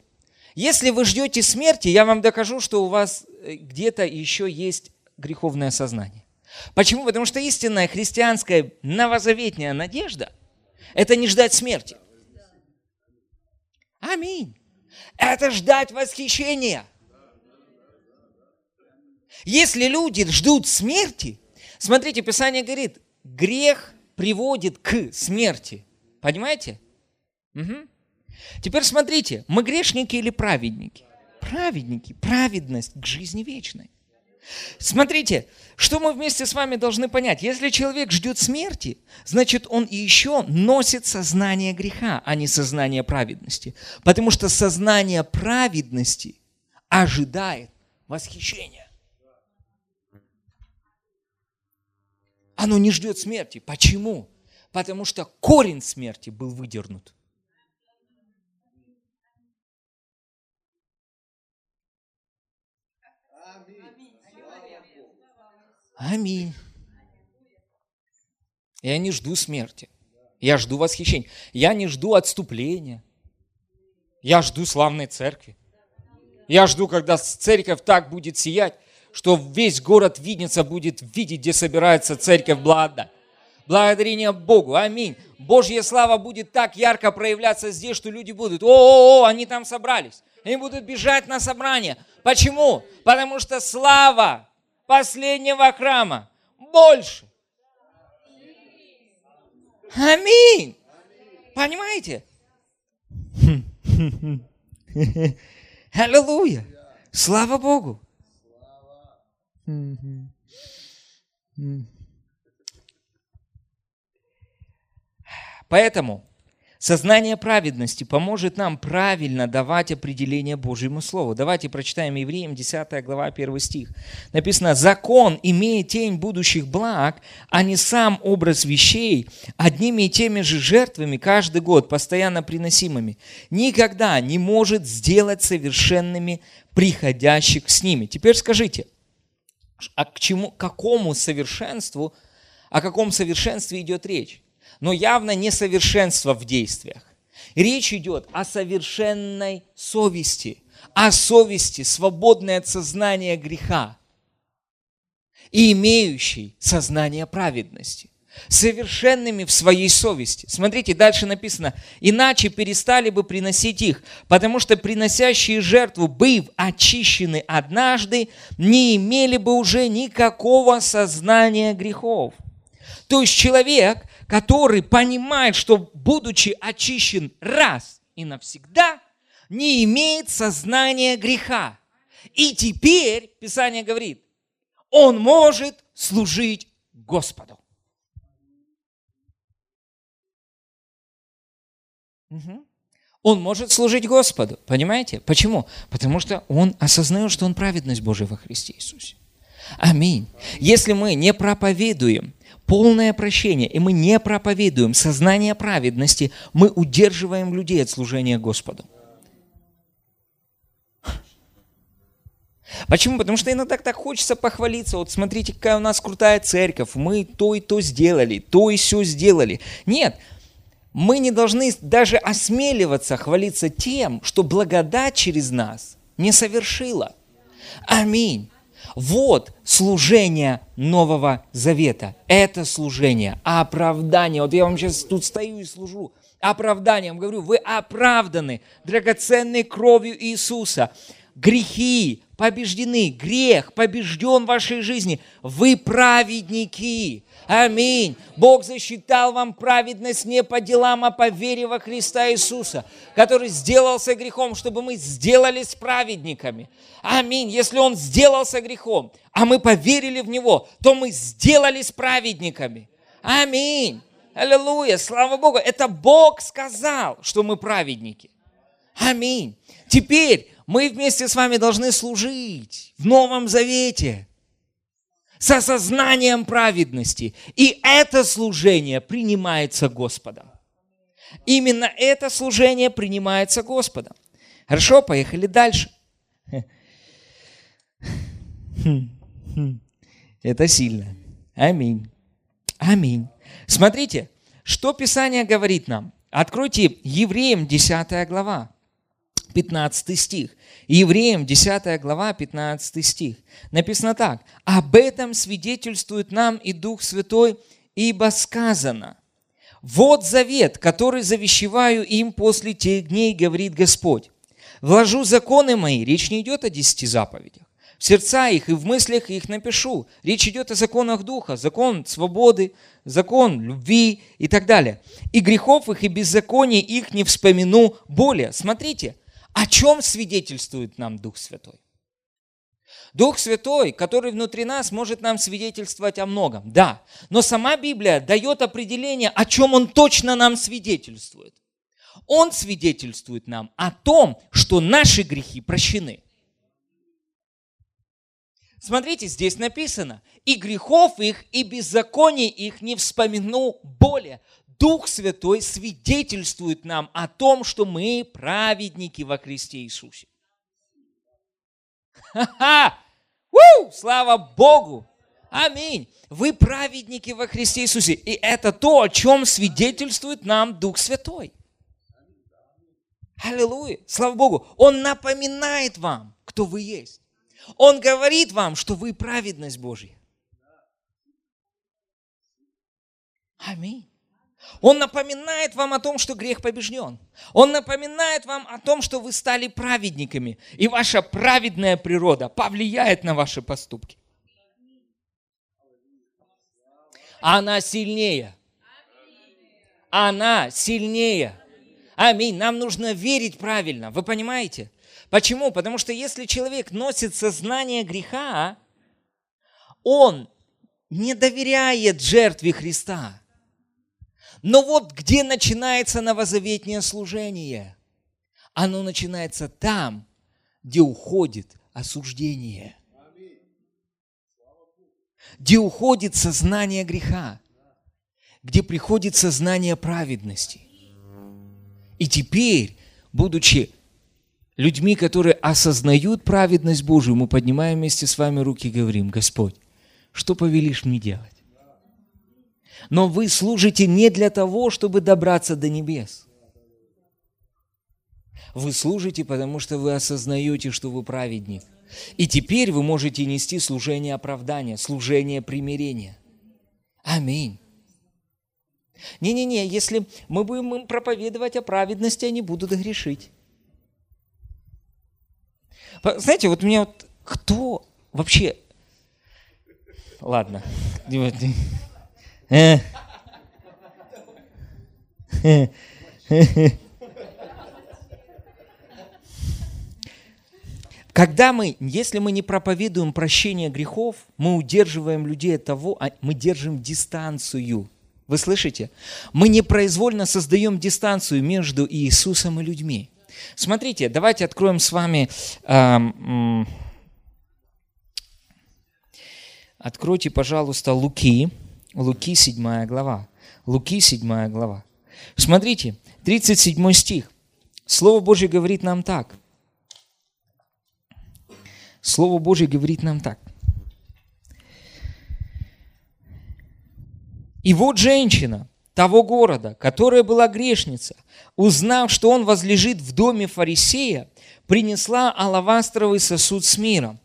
Если вы ждете смерти, я вам докажу, что у вас э, где-то еще есть греховное сознание. Почему? Потому что истинная христианская новозаветная надежда – это не ждать смерти. Аминь. Это ждать восхищения. Если люди ждут смерти, смотрите, Писание говорит, грех приводит к смерти. Понимаете? Угу. Теперь смотрите, мы грешники или праведники? Праведники, праведность к жизни вечной. Смотрите, что мы вместе с вами должны понять. Если человек ждет смерти, значит он еще носит сознание греха, а не сознание праведности. Потому что сознание праведности ожидает восхищения. Оно не ждет смерти. Почему? Потому что корень смерти был выдернут. Аминь. Я не жду смерти. Я жду восхищения. Я не жду отступления. Я жду славной церкви. Я жду, когда церковь так будет сиять, что весь город Видница будет видеть, где собирается церковь Блада. Благодарение Богу. Аминь. Божья слава будет так ярко проявляться здесь, что люди будут, о-о-о, они там собрались. Они будут бежать на собрание. Почему? Потому что слава последнего храма. Больше. Аминь. Понимаете? Аллилуйя. Слава Богу. Поэтому Сознание праведности поможет нам правильно давать определение Божьему Слову. Давайте прочитаем Евреям 10 глава 1 стих. Написано, «Закон имеет тень будущих благ, а не сам образ вещей, одними и теми же жертвами каждый год, постоянно приносимыми, никогда не может сделать совершенными приходящих с ними». Теперь скажите, а к чему, какому совершенству, о каком совершенстве идет речь? Но явно несовершенство в действиях. Речь идет о совершенной совести, о совести, свободной от сознания греха и имеющий сознание праведности совершенными в своей совести. Смотрите, дальше написано, иначе перестали бы приносить их, потому что приносящие жертву, быв очищены однажды, не имели бы уже никакого сознания грехов. То есть человек, который понимает, что будучи очищен раз и навсегда, не имеет сознания греха. И теперь, Писание говорит, он может служить Господу. Угу. Он может служить Господу, понимаете? Почему? Потому что он осознает, что он праведность Божия во Христе Иисусе. Аминь. Если мы не проповедуем полное прощение, и мы не проповедуем сознание праведности, мы удерживаем людей от служения Господу. Почему? Потому что иногда так хочется похвалиться. Вот смотрите, какая у нас крутая церковь. Мы то и то сделали, то и все сделали. Нет, мы не должны даже осмеливаться хвалиться тем, что благодать через нас не совершила. Аминь. Вот служение Нового Завета. Это служение, оправдание. Вот я вам сейчас тут стою и служу оправданием. Говорю, вы оправданы драгоценной кровью Иисуса. Грехи побеждены, грех побежден в вашей жизни. Вы праведники. Аминь. Бог засчитал вам праведность не по делам, а по вере во Христа Иисуса, который сделался грехом, чтобы мы сделались праведниками. Аминь. Если Он сделался грехом, а мы поверили в Него, то мы сделались праведниками. Аминь. Аллилуйя. Слава Богу. Это Бог сказал, что мы праведники. Аминь. Теперь мы вместе с вами должны служить в Новом Завете с осознанием праведности. И это служение принимается Господом. Именно это служение принимается Господом. Хорошо, поехали дальше. Это сильно. Аминь. Аминь. Смотрите, что Писание говорит нам. Откройте Евреям 10 глава. 15 стих. Евреям 10 глава, 15 стих. Написано так. «Об этом свидетельствует нам и Дух Святой, ибо сказано, вот завет, который завещеваю им после тех дней, говорит Господь. Вложу законы мои, речь не идет о десяти заповедях, в сердца их и в мыслях их напишу. Речь идет о законах Духа, закон свободы, закон любви и так далее. И грехов их и беззаконий их не вспомину более. Смотрите, о чем свидетельствует нам Дух Святой? Дух Святой, который внутри нас, может нам свидетельствовать о многом, да. Но сама Библия дает определение, о чем Он точно нам свидетельствует. Он свидетельствует нам о том, что наши грехи прощены. Смотрите, здесь написано, и грехов их, и беззаконий их не вспомину более. Дух Святой свидетельствует нам о том, что мы праведники во Христе Иисусе. Ха-ха! У! Слава Богу! Аминь. Вы праведники во Христе Иисусе. И это то, о чем свидетельствует нам Дух Святой. Аллилуйя. Слава Богу. Он напоминает вам, кто вы есть. Он говорит вам, что вы праведность Божья. Аминь. Он напоминает вам о том, что грех побежден. Он напоминает вам о том, что вы стали праведниками. И ваша праведная природа повлияет на ваши поступки. Она сильнее. Она сильнее. Аминь. Нам нужно верить правильно. Вы понимаете? Почему? Потому что если человек носит сознание греха, он не доверяет жертве Христа. Но вот где начинается новозаветнее служение? Оно начинается там, где уходит осуждение. Где уходит сознание греха. Где приходит сознание праведности. И теперь, будучи людьми, которые осознают праведность Божию, мы поднимаем вместе с вами руки и говорим, Господь, что повелишь мне делать? Но вы служите не для того, чтобы добраться до небес. Вы служите, потому что вы осознаете, что вы праведник. И теперь вы можете нести служение оправдания, служение примирения. Аминь. Не-не-не, если мы будем им проповедовать о праведности, они будут грешить. Знаете, вот меня вот кто вообще... Ладно. Э. Когда мы, если мы не проповедуем прощение грехов, мы удерживаем людей от того, а мы держим дистанцию. Вы слышите? Мы непроизвольно создаем дистанцию между Иисусом и людьми. Смотрите, давайте откроем с вами... Э, откройте, пожалуйста, Луки. Луки, 7 глава. Луки, 7 глава. Смотрите, 37 стих. Слово Божье говорит нам так. Слово Божье говорит нам так. И вот женщина того города, которая была грешница, узнав, что он возлежит в доме фарисея, принесла алавастровый сосуд с миром.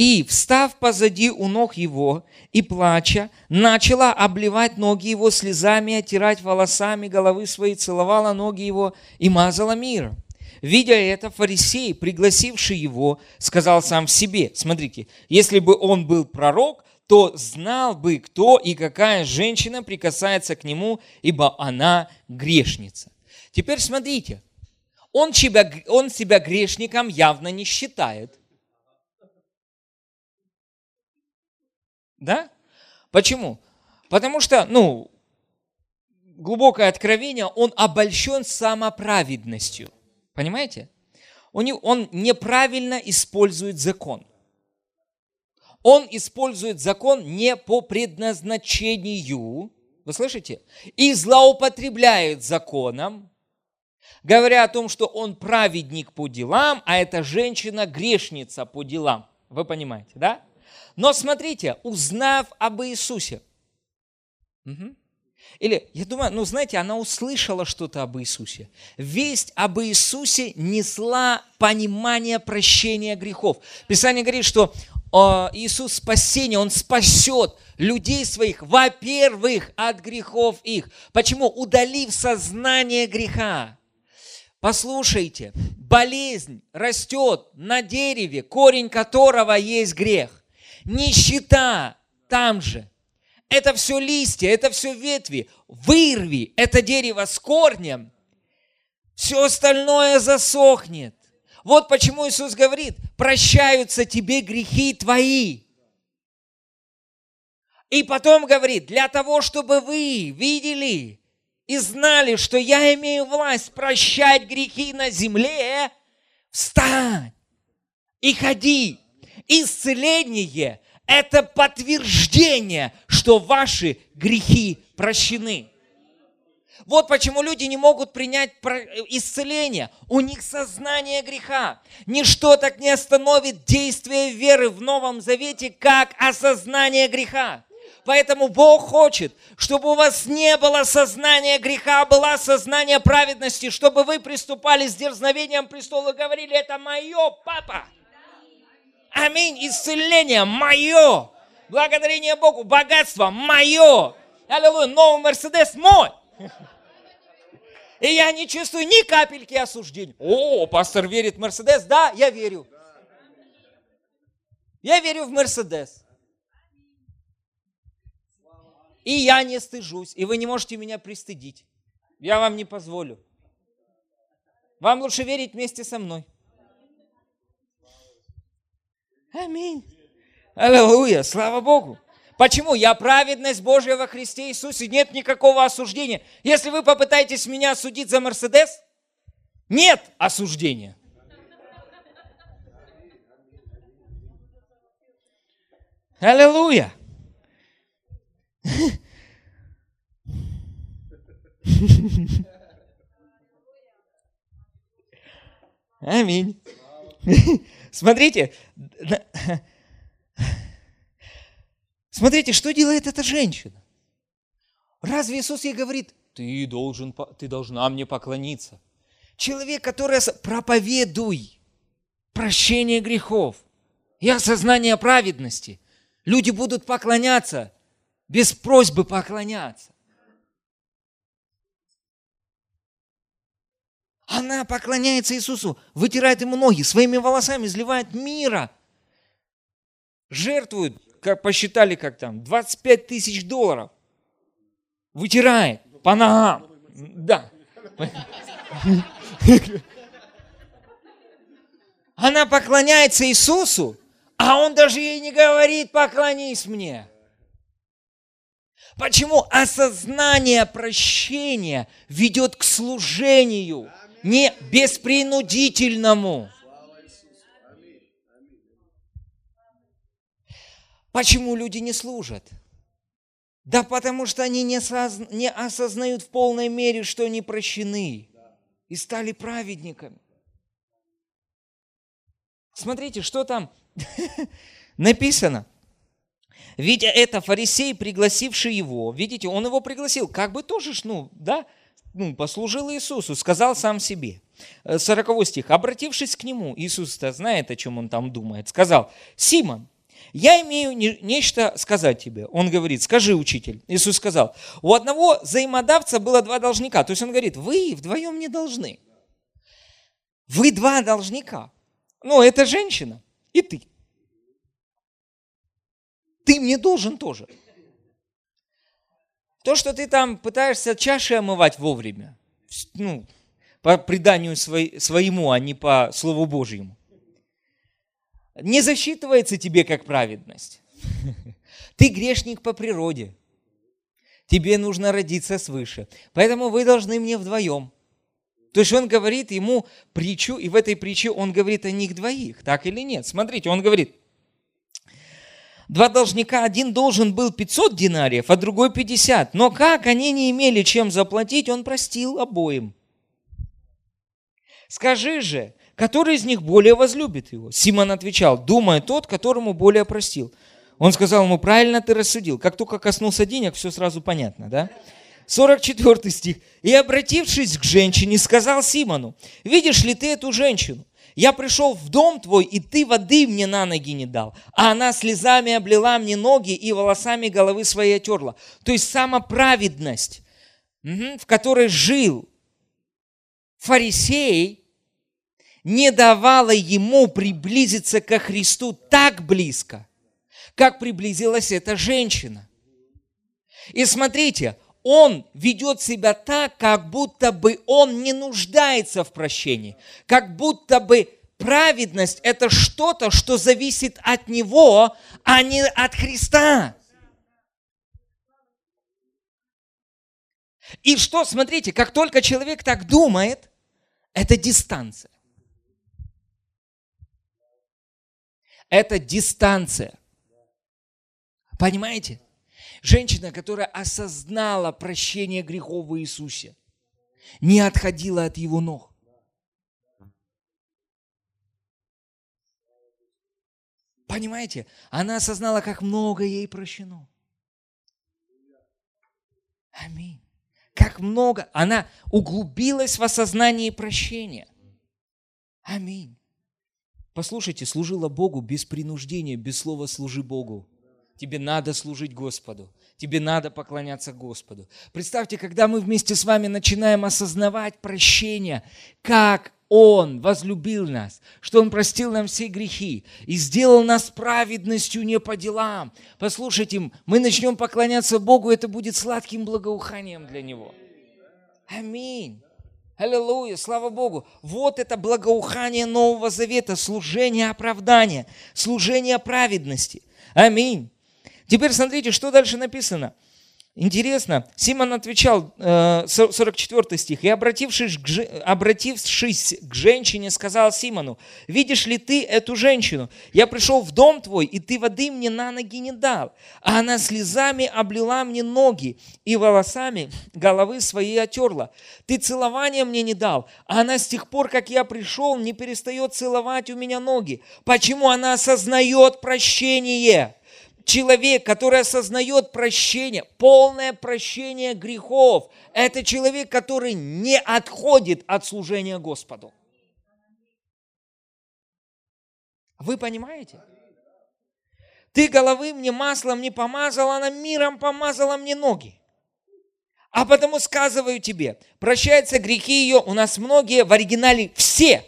И, встав позади у ног его и плача, начала обливать ноги его слезами, оттирать волосами головы своей, целовала ноги его и мазала миром. Видя это, фарисей, пригласивший его, сказал сам в себе, смотрите, если бы он был пророк, то знал бы, кто и какая женщина прикасается к нему, ибо она грешница. Теперь смотрите, он себя, он себя грешником явно не считает. Да? Почему? Потому что, ну, глубокое откровение, он обольщен самоправедностью. Понимаете? Он, он неправильно использует закон. Он использует закон не по предназначению, вы слышите? И злоупотребляет законом, говоря о том, что он праведник по делам, а эта женщина грешница по делам. Вы понимаете, да? Но смотрите, узнав об Иисусе, угу. Или, я думаю, ну знаете, она услышала что-то об Иисусе. Весть об Иисусе несла понимание прощения грехов. Писание говорит, что о, Иисус спасение, Он спасет людей своих, во-первых, от грехов их. Почему? Удалив сознание греха. Послушайте, болезнь растет на дереве, корень которого есть грех. Нищета там же. Это все листья, это все ветви. Вырви это дерево с корнем, все остальное засохнет. Вот почему Иисус говорит, прощаются тебе грехи твои. И потом говорит, для того, чтобы вы видели и знали, что я имею власть прощать грехи на земле, встань и ходи. Исцеление это подтверждение, что ваши грехи прощены. Вот почему люди не могут принять исцеление. У них сознание греха. Ничто так не остановит действие веры в Новом Завете, как осознание греха. Поэтому Бог хочет, чтобы у вас не было сознания греха, а было сознание праведности, чтобы вы приступали с дерзновением престола и говорили, это мое, папа. Аминь. Исцеление мое. Благодарение Богу. Богатство мое. Аллилуйя. Новый Мерседес мой. И я не чувствую ни капельки осуждения. О, пастор верит в Мерседес? Да, я верю. Я верю в Мерседес. И я не стыжусь. И вы не можете меня пристыдить. Я вам не позволю. Вам лучше верить вместе со мной. Аминь. Аллилуйя, слава Богу. Почему? Я праведность Божья во Христе Иисусе. Нет никакого осуждения. Если вы попытаетесь меня осудить за Мерседес, нет осуждения. Аллилуйя. Аминь. Смотрите, смотрите, что делает эта женщина. Разве Иисус ей говорит, ты, должен, ты должна мне поклониться? Человек, который проповедуй прощение грехов и осознание праведности. Люди будут поклоняться, без просьбы поклоняться. Она поклоняется Иисусу, вытирает ему ноги, своими волосами изливает мира. Жертвует, как посчитали, как там, 25 тысяч долларов. Вытирает по ногам. Да. Она поклоняется Иисусу, а он даже ей не говорит, поклонись мне. Почему осознание прощения ведет к служению, не беспринудительному? Почему люди не служат? Да потому что они не, осозна, не осознают в полной мере, что они прощены и стали праведниками. Смотрите, что там написано. Видя это, фарисей, пригласивший его, видите, он его пригласил, как бы тоже, ну, да, ну, послужил Иисусу, сказал сам себе. 40 э, стих. Обратившись к нему, Иисус-то знает, о чем он там думает, сказал, Симон, я имею нечто сказать тебе. Он говорит, скажи, учитель. Иисус сказал, у одного взаимодавца было два должника. То есть он говорит, вы вдвоем не должны. Вы два должника. Ну, это женщина и ты. Ты мне должен тоже. То, что ты там пытаешься чаши омывать вовремя, ну, по преданию своему, а не по Слову Божьему, не засчитывается тебе как праведность. Ты грешник по природе. Тебе нужно родиться свыше. Поэтому вы должны мне вдвоем. То есть он говорит ему притчу, и в этой притче он говорит о них двоих, так или нет? Смотрите, он говорит, два должника, один должен был 500 динариев, а другой 50. Но как они не имели чем заплатить, он простил обоим. Скажи же, который из них более возлюбит его? Симон отвечал, думая тот, которому более простил. Он сказал ему, правильно ты рассудил. Как только коснулся денег, все сразу понятно, да? 44 стих. «И, обратившись к женщине, сказал Симону, видишь ли ты эту женщину? Я пришел в дом твой, и ты воды мне на ноги не дал, а она слезами облила мне ноги и волосами головы своей отерла». То есть самоправедность, в которой жил фарисей, не давала ему приблизиться ко Христу так близко, как приблизилась эта женщина. И смотрите, он ведет себя так, как будто бы он не нуждается в прощении, как будто бы праведность – это что-то, что зависит от него, а не от Христа. И что, смотрите, как только человек так думает, это дистанция. Это дистанция. Понимаете? Женщина, которая осознала прощение грехов в Иисусе, не отходила от Его ног. Понимаете? Она осознала, как много ей прощено. Аминь. Как много. Она углубилась в осознании прощения. Аминь. Послушайте, служила Богу без принуждения, без слова «служи Богу». Тебе надо служить Господу. Тебе надо поклоняться Господу. Представьте, когда мы вместе с вами начинаем осознавать прощение, как Он возлюбил нас, что Он простил нам все грехи и сделал нас праведностью не по делам. Послушайте, мы начнем поклоняться Богу, это будет сладким благоуханием для Него. Аминь. Аллилуйя, слава Богу. Вот это благоухание Нового Завета, служение оправдания, служение праведности. Аминь. Теперь смотрите, что дальше написано. Интересно, Симон отвечал, 44 э, стих, «И обратившись к, обратившись к женщине, сказал Симону, видишь ли ты эту женщину? Я пришел в дом твой, и ты воды мне на ноги не дал, а она слезами облила мне ноги и волосами головы своей отерла. Ты целования мне не дал, а она с тех пор, как я пришел, не перестает целовать у меня ноги. Почему она осознает прощение?» Человек, который осознает прощение, полное прощение грехов, это человек, который не отходит от служения Господу. Вы понимаете? Ты головы мне маслом не помазала, она миром помазала мне ноги. А потому сказываю тебе, прощаются грехи ее, у нас многие, в оригинале все,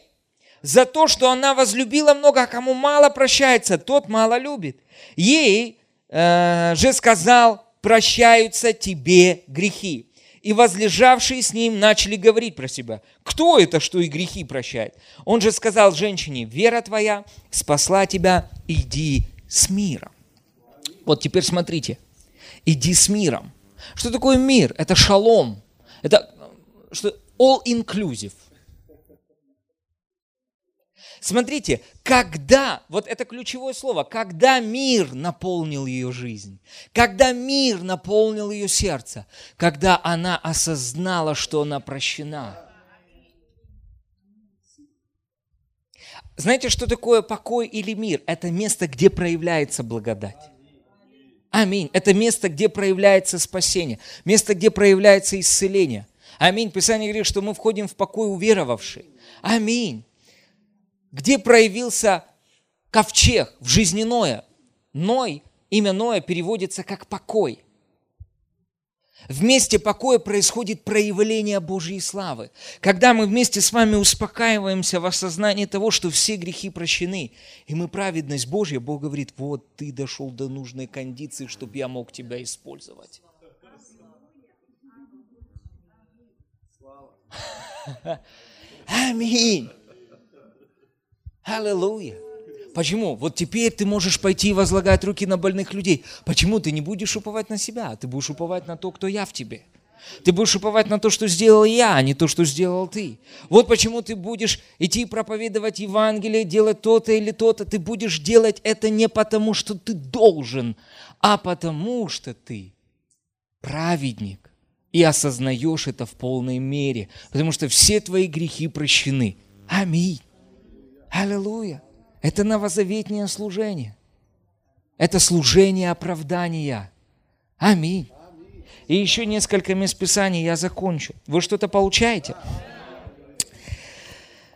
за то, что она возлюбила много, а кому мало прощается, тот мало любит. Ей э, же сказал, прощаются тебе грехи. И возлежавшие с ним начали говорить про себя. Кто это, что и грехи прощает? Он же сказал женщине, вера твоя спасла тебя, иди с миром. Вот теперь смотрите, иди с миром. Что такое мир? Это шалом. Это что all inclusive. Смотрите, когда, вот это ключевое слово, когда мир наполнил ее жизнь, когда мир наполнил ее сердце, когда она осознала, что она прощена. Знаете, что такое покой или мир? Это место, где проявляется благодать. Аминь. Это место, где проявляется спасение, место, где проявляется исцеление. Аминь. Писание говорит, что мы входим в покой уверовавший. Аминь где проявился ковчег в жизни Ноя. Ной, имя Ноя переводится как покой. Вместе покоя происходит проявление Божьей славы. Когда мы вместе с вами успокаиваемся в осознании того, что все грехи прощены, и мы праведность Божья, Бог говорит, вот ты дошел до нужной кондиции, чтобы я мог тебя использовать. Аминь. Аллилуйя. Почему? Вот теперь ты можешь пойти и возлагать руки на больных людей. Почему ты не будешь уповать на себя? Ты будешь уповать на то, кто я в тебе. Ты будешь уповать на то, что сделал я, а не то, что сделал ты. Вот почему ты будешь идти проповедовать Евангелие, делать то-то или то-то. Ты будешь делать это не потому, что ты должен, а потому, что ты праведник. И осознаешь это в полной мере. Потому что все твои грехи прощены. Аминь. Аллилуйя. Это новозаветнее служение. Это служение оправдания. Аминь. И еще несколько мест Писаний я закончу. Вы что-то получаете?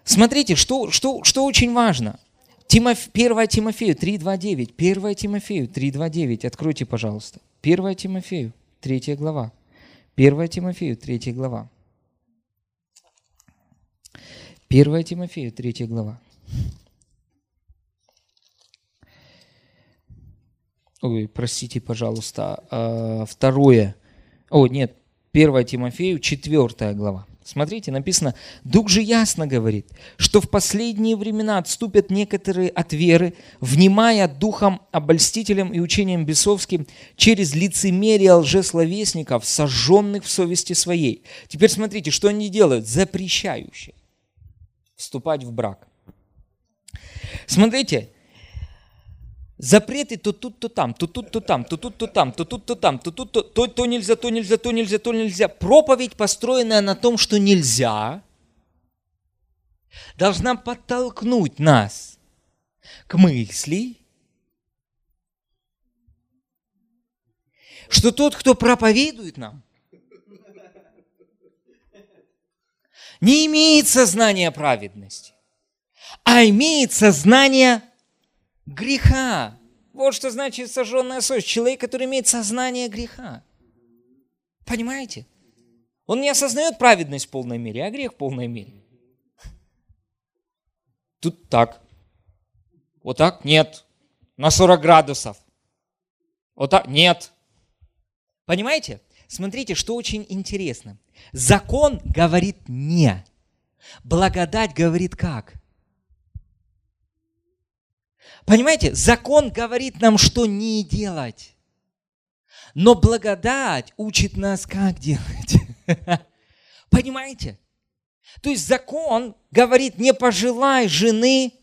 Смотрите, что, что, что очень важно. Тимоф... 1 Тимофею 3.2.9. 1 Тимофею 3.2.9. Откройте, пожалуйста. 1 Тимофею, 3 глава. 1 Тимофею, 3 глава. 1 Тимофею, 3 глава. Ой, простите, пожалуйста. А, второе. О, нет, 1 Тимофею, 4 глава. Смотрите, написано, Дух же ясно говорит, что в последние времена отступят некоторые от веры, внимая духом обольстителям и учением бесовским через лицемерие лжесловесников, сожженных в совести своей. Теперь смотрите, что они делают? Запрещающие вступать в брак. Смотрите, запреты то тут, то там, то тут, то там, то тут, то там, то тут, то там, то тут, то, то, то нельзя, то нельзя, то нельзя, то нельзя. Проповедь, построенная на том, что нельзя, должна подтолкнуть нас к мысли, что тот, кто проповедует нам, не имеет сознания праведности а имеет сознание греха. Вот что значит сожженная совесть. Человек, который имеет сознание греха. Понимаете? Он не осознает праведность в полной мере, а грех в полной мере. Тут так. Вот так? Нет. На 40 градусов. Вот так? Нет. Понимаете? Смотрите, что очень интересно. Закон говорит не. Благодать говорит как? Понимаете, закон говорит нам, что не делать. Но благодать учит нас, как делать. Понимаете? То есть закон говорит, не пожелай жены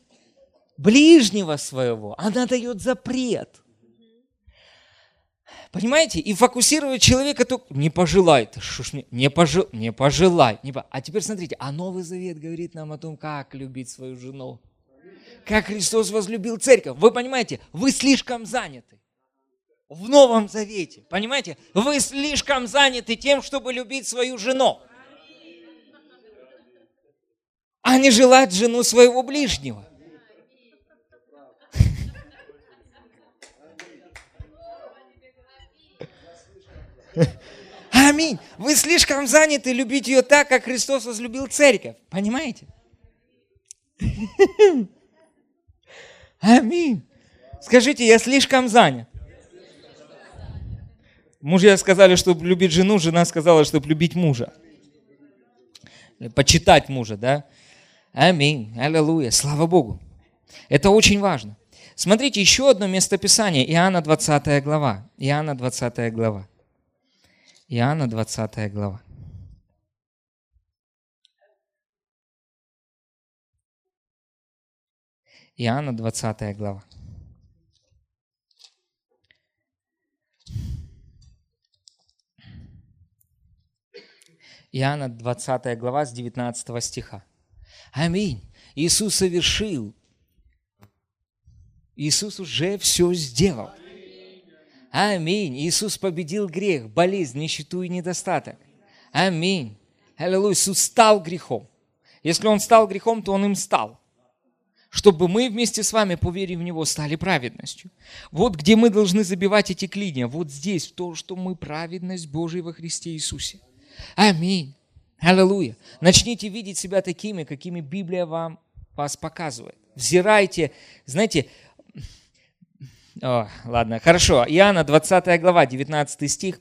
ближнего своего. Она дает запрет. Понимаете? И фокусирует человека только не пожелай. Не, не, пожел, не пожелай. Не, а теперь смотрите, а Новый Завет говорит нам о том, как любить свою жену как Христос возлюбил церковь. Вы понимаете, вы слишком заняты. в Новом Завете. Понимаете? Вы слишком заняты тем, чтобы любить свою жену. А не желать жену своего ближнего. Аминь. Вы слишком заняты любить ее так, как Христос возлюбил церковь. Понимаете? Аминь. Скажите, я слишком занят. Мужья сказали, чтобы любить жену, жена сказала, чтобы любить мужа. Почитать мужа, да? Аминь. Аллилуйя. Слава Богу. Это очень важно. Смотрите, еще одно местописание. Иоанна 20 глава. Иоанна 20 глава. Иоанна 20 глава. Иоанна 20 глава. Иоанна 20 глава с 19 стиха. Аминь. Иисус совершил. Иисус уже все сделал. Аминь. Иисус победил грех, болезнь, нищету и недостаток. Аминь. Аллилуйя. Иисус стал грехом. Если Он стал грехом, то Он им стал чтобы мы вместе с вами, поверив в Него, стали праведностью. Вот где мы должны забивать эти клинья, вот здесь, в то, что мы праведность Божия во Христе Иисусе. Аминь. Аллилуйя. Начните видеть себя такими, какими Библия вам вас показывает. Взирайте, знаете, о, ладно, хорошо. Иоанна 20 глава, 19 стих.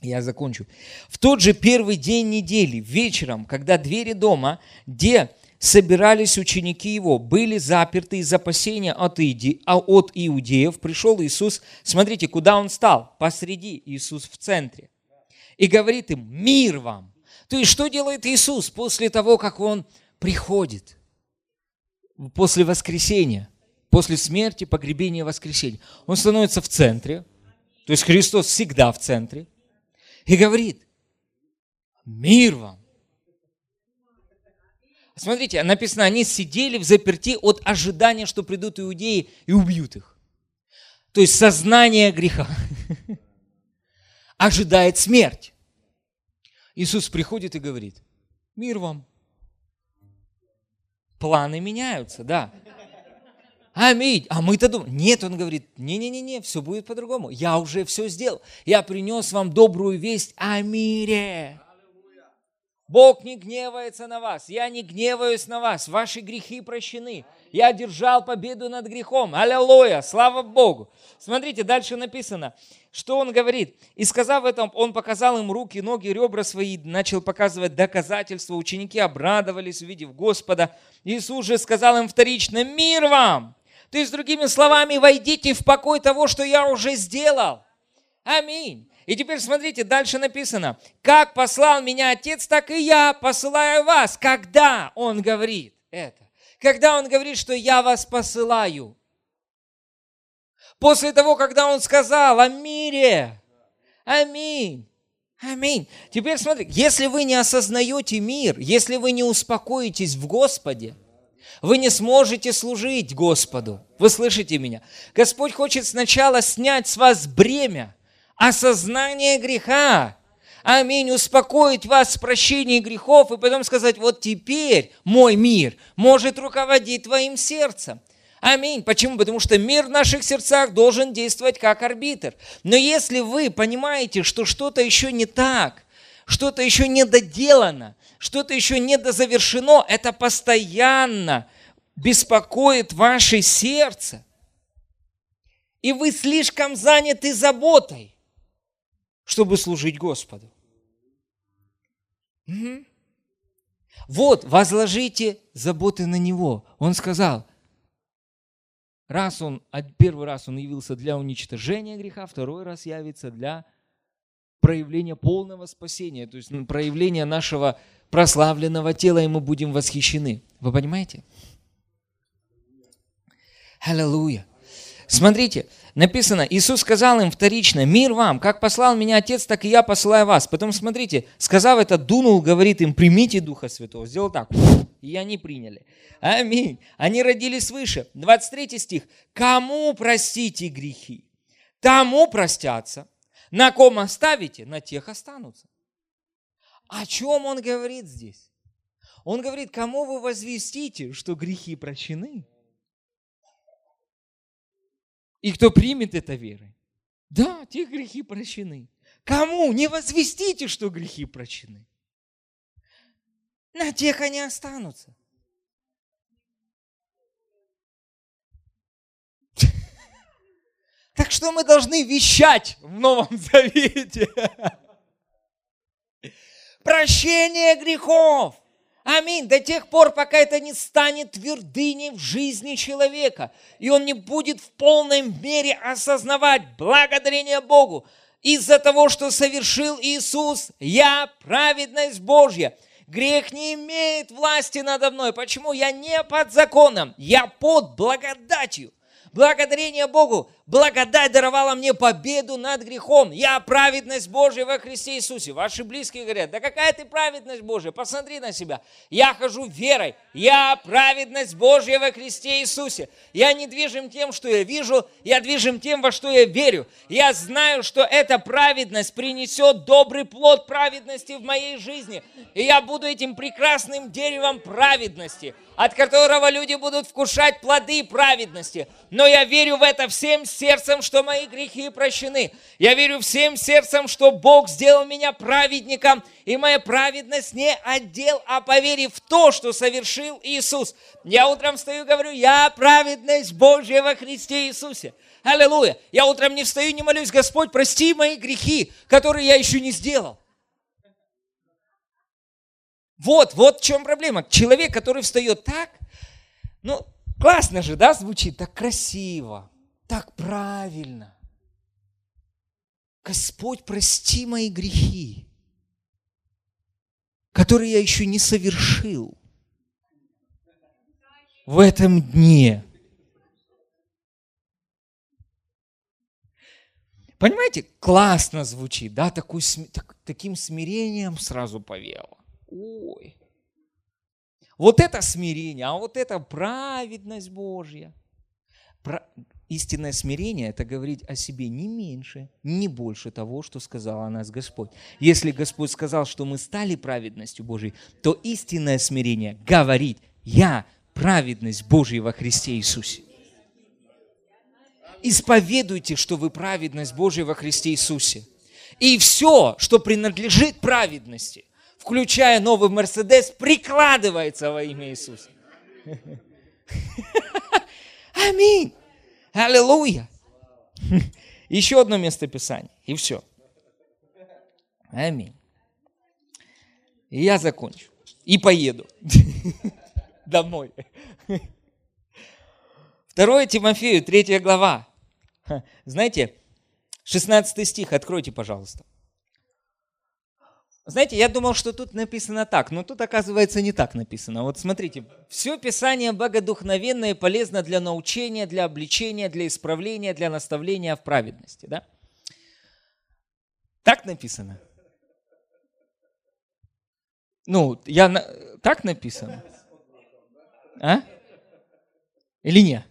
Я закончу. В тот же первый день недели, вечером, когда двери дома, где собирались ученики его, были заперты из опасения от, иди, а от иудеев. Пришел Иисус, смотрите, куда он стал? Посреди, Иисус в центре. И говорит им, мир вам. То есть, что делает Иисус после того, как он приходит? После воскресения, после смерти, погребения, воскресения. Он становится в центре, то есть Христос всегда в центре, и говорит, мир вам. Смотрите, написано, они сидели в заперти от ожидания, что придут иудеи и убьют их. То есть сознание греха ожидает смерть. Иисус приходит и говорит, мир вам. Планы меняются, да. Аминь. А мы-то думаем, нет, он говорит, не-не-не, все будет по-другому. Я уже все сделал. Я принес вам добрую весть о мире. Бог не гневается на вас, я не гневаюсь на вас, ваши грехи прощены. Я держал победу над грехом. Аллилуйя, слава Богу. Смотрите, дальше написано, что он говорит. И сказав это, он показал им руки, ноги, ребра свои, начал показывать доказательства. Ученики обрадовались, увидев Господа. Иисус же сказал им вторично, мир вам. То есть, другими словами, войдите в покой того, что я уже сделал. Аминь. И теперь смотрите, дальше написано, как послал меня Отец, так и я посылаю вас. Когда Он говорит это? Когда Он говорит, что я вас посылаю? После того, когда Он сказал о мире. Аминь. Аминь. Теперь смотри, если вы не осознаете мир, если вы не успокоитесь в Господе, вы не сможете служить Господу. Вы слышите меня? Господь хочет сначала снять с вас бремя – осознание греха. Аминь. Успокоить вас в прощении грехов и потом сказать, вот теперь мой мир может руководить твоим сердцем. Аминь. Почему? Потому что мир в наших сердцах должен действовать как арбитр. Но если вы понимаете, что что-то еще не так, что-то еще не доделано, что-то еще не дозавершено, это постоянно беспокоит ваше сердце. И вы слишком заняты заботой чтобы служить Господу. Угу. Вот, возложите заботы на Него. Он сказал, раз он, первый раз он явился для уничтожения греха, второй раз явится для проявления полного спасения, то есть проявления нашего прославленного тела, и мы будем восхищены. Вы понимаете? Аллилуйя. Смотрите, написано, Иисус сказал им вторично, мир вам, как послал меня Отец, так и я посылаю вас. Потом смотрите, сказав это, дунул, говорит им, примите Духа Святого. Сделал так, и они приняли. Аминь. Они родились свыше. 23 стих. Кому простите грехи? тому простятся, на ком оставите, на тех останутся. О чем он говорит здесь? Он говорит, кому вы возвестите, что грехи прощены? И кто примет это верой? Да, те грехи прощены. Кому? Не возвестите, что грехи прощены. На тех они останутся. Так что мы должны вещать в Новом Завете? Прощение грехов. Аминь. До тех пор, пока это не станет твердыней в жизни человека, и он не будет в полной мере осознавать благодарение Богу из-за того, что совершил Иисус, я праведность Божья. Грех не имеет власти надо мной. Почему? Я не под законом, я под благодатью. Благодарение Богу, благодать даровала мне победу над грехом. Я праведность Божия во Христе Иисусе. Ваши близкие говорят, да какая ты праведность Божия? Посмотри на себя. Я хожу верой. Я праведность Божья во Христе Иисусе. Я не движим тем, что я вижу, я движим тем, во что я верю. Я знаю, что эта праведность принесет добрый плод праведности в моей жизни. И я буду этим прекрасным деревом праведности от которого люди будут вкушать плоды праведности. Но я верю в это всем что мои грехи прощены. Я верю всем сердцем, что Бог сделал меня праведником, и моя праведность не отдел, а по в то, что совершил Иисус. Я утром встаю и говорю, я праведность Божья во Христе Иисусе. Аллилуйя. Я утром не встаю не молюсь, Господь, прости мои грехи, которые я еще не сделал. Вот, вот в чем проблема. Человек, который встает так, ну, классно же, да, звучит, так красиво, так правильно. Господь, прости мои грехи, которые я еще не совершил в этом дне. Понимаете, классно звучит, да, такой, так, таким смирением сразу повело. Ой. Вот это смирение, а вот это праведность Божья. Про... Истинное смирение – это говорить о себе не меньше, не больше того, что сказал о нас Господь. Если Господь сказал, что мы стали праведностью Божьей, то истинное смирение говорит «Я праведность Божья во Христе Иисусе». Исповедуйте, что вы праведность Божья во Христе Иисусе. И все, что принадлежит праведности, включая новый Мерседес, прикладывается во имя Иисуса. Аминь. Аллилуйя. Еще одно место Писания, и все. Аминь. И я закончу. И поеду домой. Второе Тимофею, третья глава. Знаете, 16 стих, откройте, пожалуйста. Знаете, я думал, что тут написано так, но тут, оказывается, не так написано. Вот смотрите, все Писание богодухновенное и полезно для научения, для обличения, для исправления, для наставления в праведности. Да? Так написано? Ну, я так написано? А? Или нет?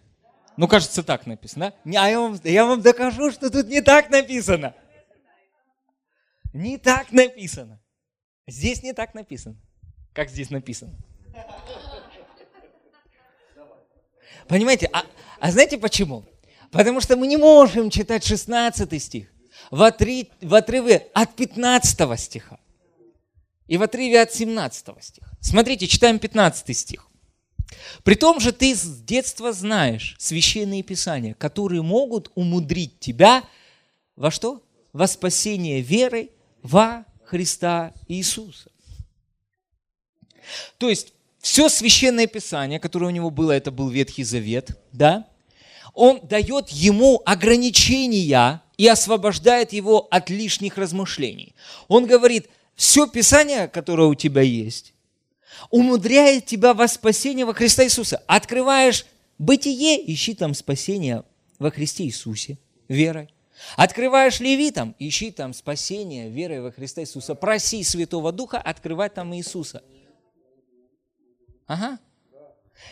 Ну, кажется, так написано. Да? А я вам, я вам докажу, что тут не так написано. Не так написано. Здесь не так написано, как здесь написано. Понимаете, а, а знаете почему? Потому что мы не можем читать 16 стих в, отри, в отрыве от 15 стиха и в отрыве от 17 стиха. Смотрите, читаем 15 стих. При том же ты с детства знаешь священные писания, которые могут умудрить тебя во что? Во спасение верой во Христа Иисуса. То есть все священное писание, которое у него было, это был Ветхий Завет, да, он дает ему ограничения и освобождает его от лишних размышлений. Он говорит, все Писание, которое у тебя есть, умудряет тебя во спасение во Христа Иисуса. Открываешь бытие, ищи там спасение во Христе Иисусе верой. Открываешь левитам, ищи там спасение верой во Христа Иисуса. Проси Святого Духа открывать там Иисуса. Ага.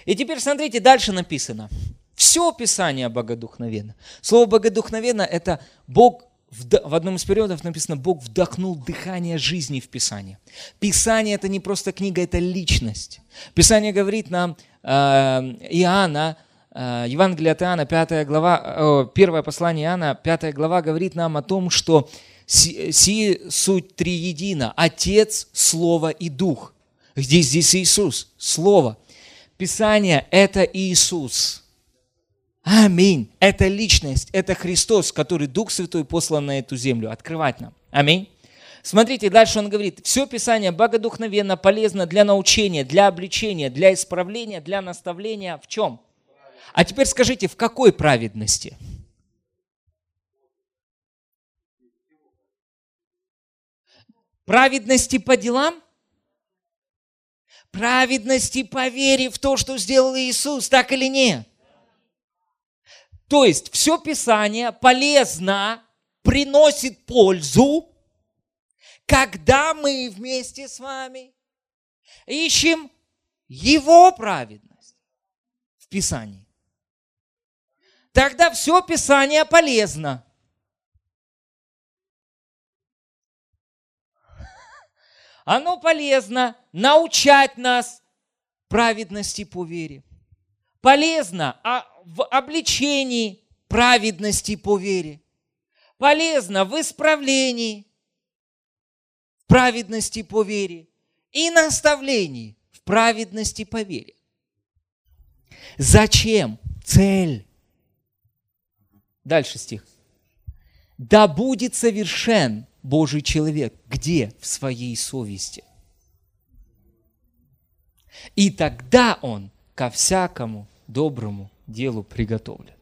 И теперь смотрите, дальше написано. Все Писание богодухновенно. Слово богодухновенно – это Бог в одном из периодов написано, Бог вдохнул дыхание жизни в Писание. Писание это не просто книга, это личность. Писание говорит нам, э, Иоанна, Евангелие от Иоанна, 5 глава, первое послание Иоанна, 5 глава говорит нам о том, что си суть триедина, Отец, Слово и Дух. Здесь, здесь Иисус, Слово. Писание – это Иисус. Аминь. Это личность, это Христос, который Дух Святой послан на эту землю. Открывать нам. Аминь. Смотрите, дальше он говорит, все Писание богодухновенно, полезно для научения, для обличения, для исправления, для наставления. В чем? А теперь скажите, в какой праведности? Праведности по делам? Праведности по вере в то, что сделал Иисус, так или нет? То есть все Писание полезно, приносит пользу, когда мы вместе с вами ищем Его праведность в Писании. Тогда все Писание полезно. Оно полезно научать нас праведности по вере. Полезно в обличении праведности по вере. Полезно в исправлении праведности по вере и наставлении в праведности по вере. Зачем? Цель. Дальше стих. Да будет совершен Божий человек. Где? В своей совести. И тогда он ко всякому доброму делу приготовлен.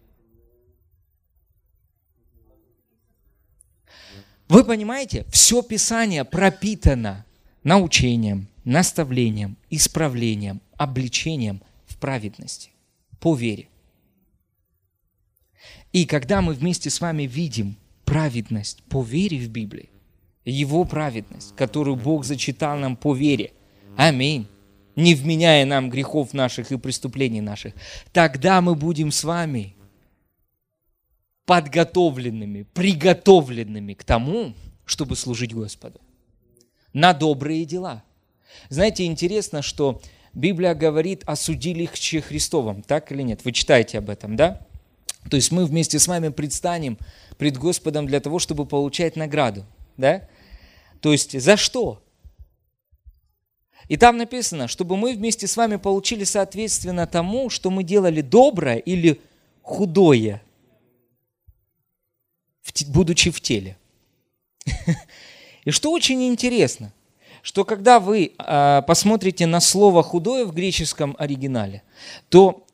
Вы понимаете, все Писание пропитано научением, наставлением, исправлением, обличением в праведности, по вере. И когда мы вместе с вами видим праведность по вере в Библии, Его праведность, которую Бог зачитал нам по вере, аминь, не вменяя нам грехов наших и преступлений наших, тогда мы будем с вами подготовленными, приготовленными к тому, чтобы служить Господу. На добрые дела. Знаете, интересно, что Библия говорит о судилище Христовом, так или нет? Вы читаете об этом, да? То есть мы вместе с вами предстанем пред Господом для того, чтобы получать награду, да? То есть за что? И там написано, чтобы мы вместе с вами получили соответственно тому, что мы делали доброе или худое, будучи в теле. И что очень интересно, что когда вы а, посмотрите на слово худое в греческом оригинале, то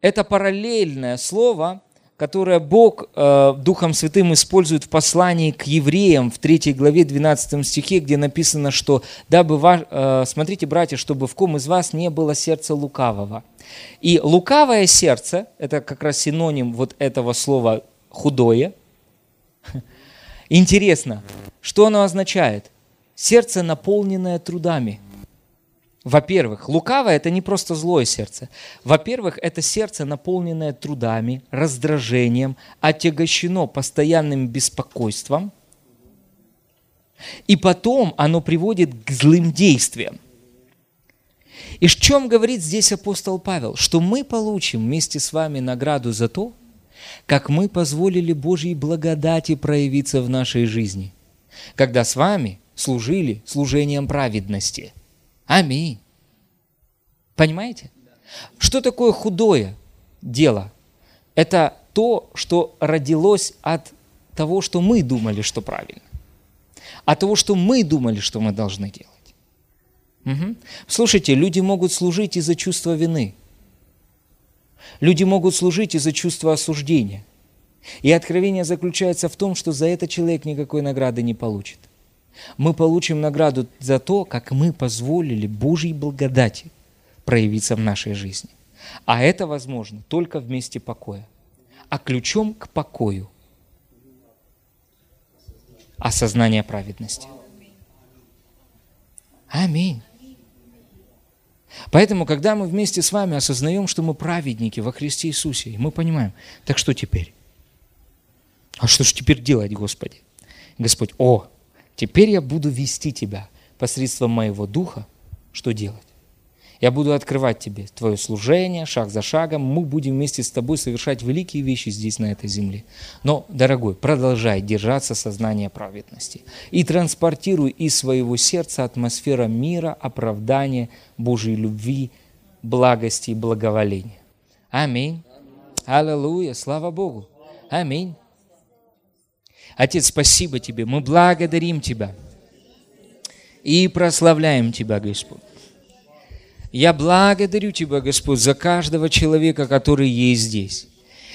это параллельное слово которое Бог э, Духом Святым использует в послании к евреям в 3 главе 12 стихе, где написано, что дабы ваш, э, смотрите, братья, чтобы в ком из вас не было сердца лукавого. И лукавое сердце, это как раз синоним вот этого слова худое. Интересно, что оно означает? Сердце, наполненное трудами – во-первых, лукавое – это не просто злое сердце. Во-первых, это сердце, наполненное трудами, раздражением, отягощено постоянным беспокойством. И потом оно приводит к злым действиям. И в чем говорит здесь апостол Павел? Что мы получим вместе с вами награду за то, как мы позволили Божьей благодати проявиться в нашей жизни, когда с вами служили служением праведности – Аминь. Понимаете? Что такое худое дело? Это то, что родилось от того, что мы думали, что правильно. От того, что мы думали, что мы должны делать. Угу. Слушайте, люди могут служить из-за чувства вины. Люди могут служить из-за чувства осуждения. И откровение заключается в том, что за это человек никакой награды не получит мы получим награду за то, как мы позволили Божьей благодати проявиться в нашей жизни. А это возможно только в месте покоя. А ключом к покою – осознание праведности. Аминь. Поэтому, когда мы вместе с вами осознаем, что мы праведники во Христе Иисусе, и мы понимаем, так что теперь? А что же теперь делать, Господи? Господь, о, теперь я буду вести тебя посредством моего духа, что делать? Я буду открывать тебе твое служение, шаг за шагом. Мы будем вместе с тобой совершать великие вещи здесь, на этой земле. Но, дорогой, продолжай держаться сознания праведности. И транспортируй из своего сердца атмосфера мира, оправдания, Божьей любви, благости и благоволения. Аминь. Аллилуйя. Слава Богу. Аминь. Отец, спасибо Тебе. Мы благодарим Тебя и прославляем Тебя, Господь. Я благодарю Тебя, Господь, за каждого человека, который есть здесь.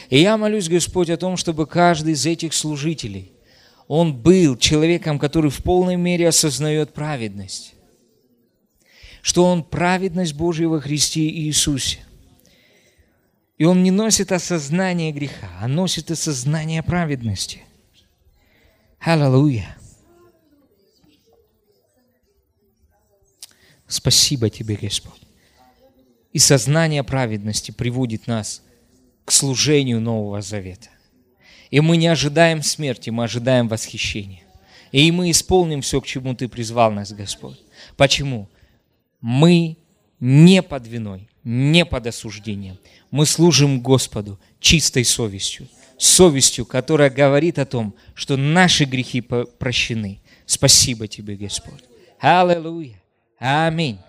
И я молюсь, Господь, о том, чтобы каждый из этих служителей, он был человеком, который в полной мере осознает праведность. Что он праведность Божия во Христе Иисусе. И он не носит осознание греха, а носит осознание праведности. Аллилуйя. Спасибо Тебе, Господь. И сознание праведности приводит нас к служению Нового Завета. И мы не ожидаем смерти, мы ожидаем восхищения. И мы исполним все, к чему Ты призвал нас, Господь. Почему? Мы не под виной, не под осуждением. Мы служим Господу чистой совестью. Совестью, которая говорит о том, что наши грехи прощены. Спасибо Тебе, Господь. Аллилуйя. Аминь.